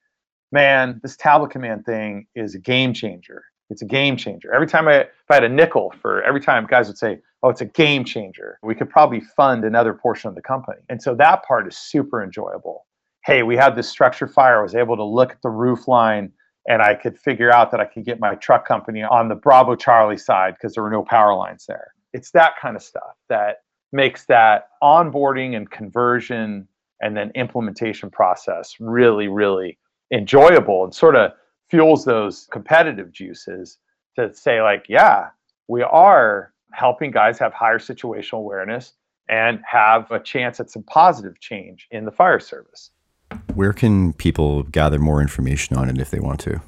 man, this tablet command thing is a game changer. It's a game changer. Every time I, if I had a nickel for every time guys would say, oh, it's a game changer, we could probably fund another portion of the company. And so that part is super enjoyable. Hey, we had this structure fire. I was able to look at the roof line and I could figure out that I could get my truck company on the Bravo Charlie side because there were no power lines there. It's that kind of stuff that makes that onboarding and conversion and then implementation process really, really enjoyable and sort of fuels those competitive juices to say like yeah we are helping guys have higher situational awareness and have a chance at some positive change in the fire service. Where can people gather more information on it if they want to?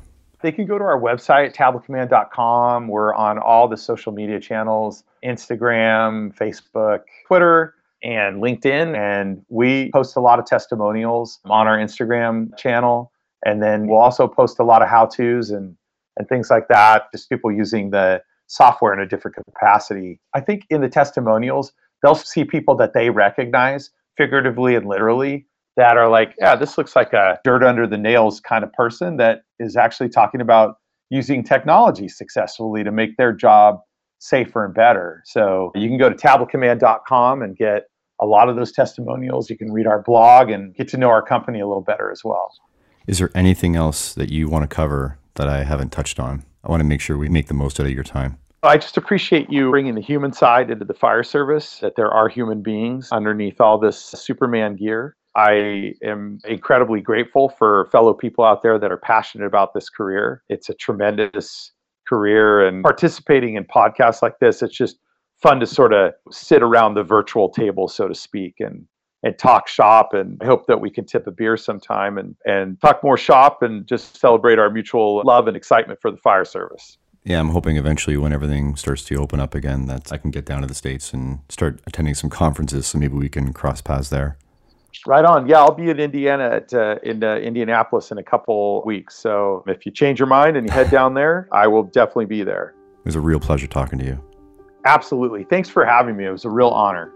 They can go to our website tabletcommand.com we're on all the social media channels instagram facebook twitter and linkedin. And we post a lot of testimonials on our instagram channel and then we'll also post a lot of how to's and, and things like that, just people using the software in a different capacity. I think in the testimonials, they'll see people that they recognize figuratively and literally that are like, yeah, this looks like a dirt under the nails kind of person that is actually talking about using technology successfully to make their job safer and better. So you can go to tabletcommand.com and get a lot of those testimonials. You can read our blog and get to know our company a little better as well. Is there anything else that you want to cover that I haven't touched on? I want to make sure we make the most out of your time. I just appreciate you bringing the human side into the fire service, that there are human beings underneath all this Superman gear. I am incredibly grateful for fellow people out there that are passionate about this career. It's a tremendous career, and participating in podcasts like this, it's just fun to sort of sit around the virtual table, so to speak, and and talk shop and I hope that we can tip a beer sometime and, and talk more shop and just celebrate our mutual love and excitement for the fire service. Yeah, I'm hoping eventually when everything starts to open up again that I can get down to the States and start attending some conferences so maybe we can cross paths there. Right on. Yeah, I'll be in Indiana at uh, in uh, Indianapolis in a couple weeks. So if you change your mind and you head down there, I will definitely be there. It was a real pleasure talking to you. Absolutely. Thanks for having me. It was a real honor.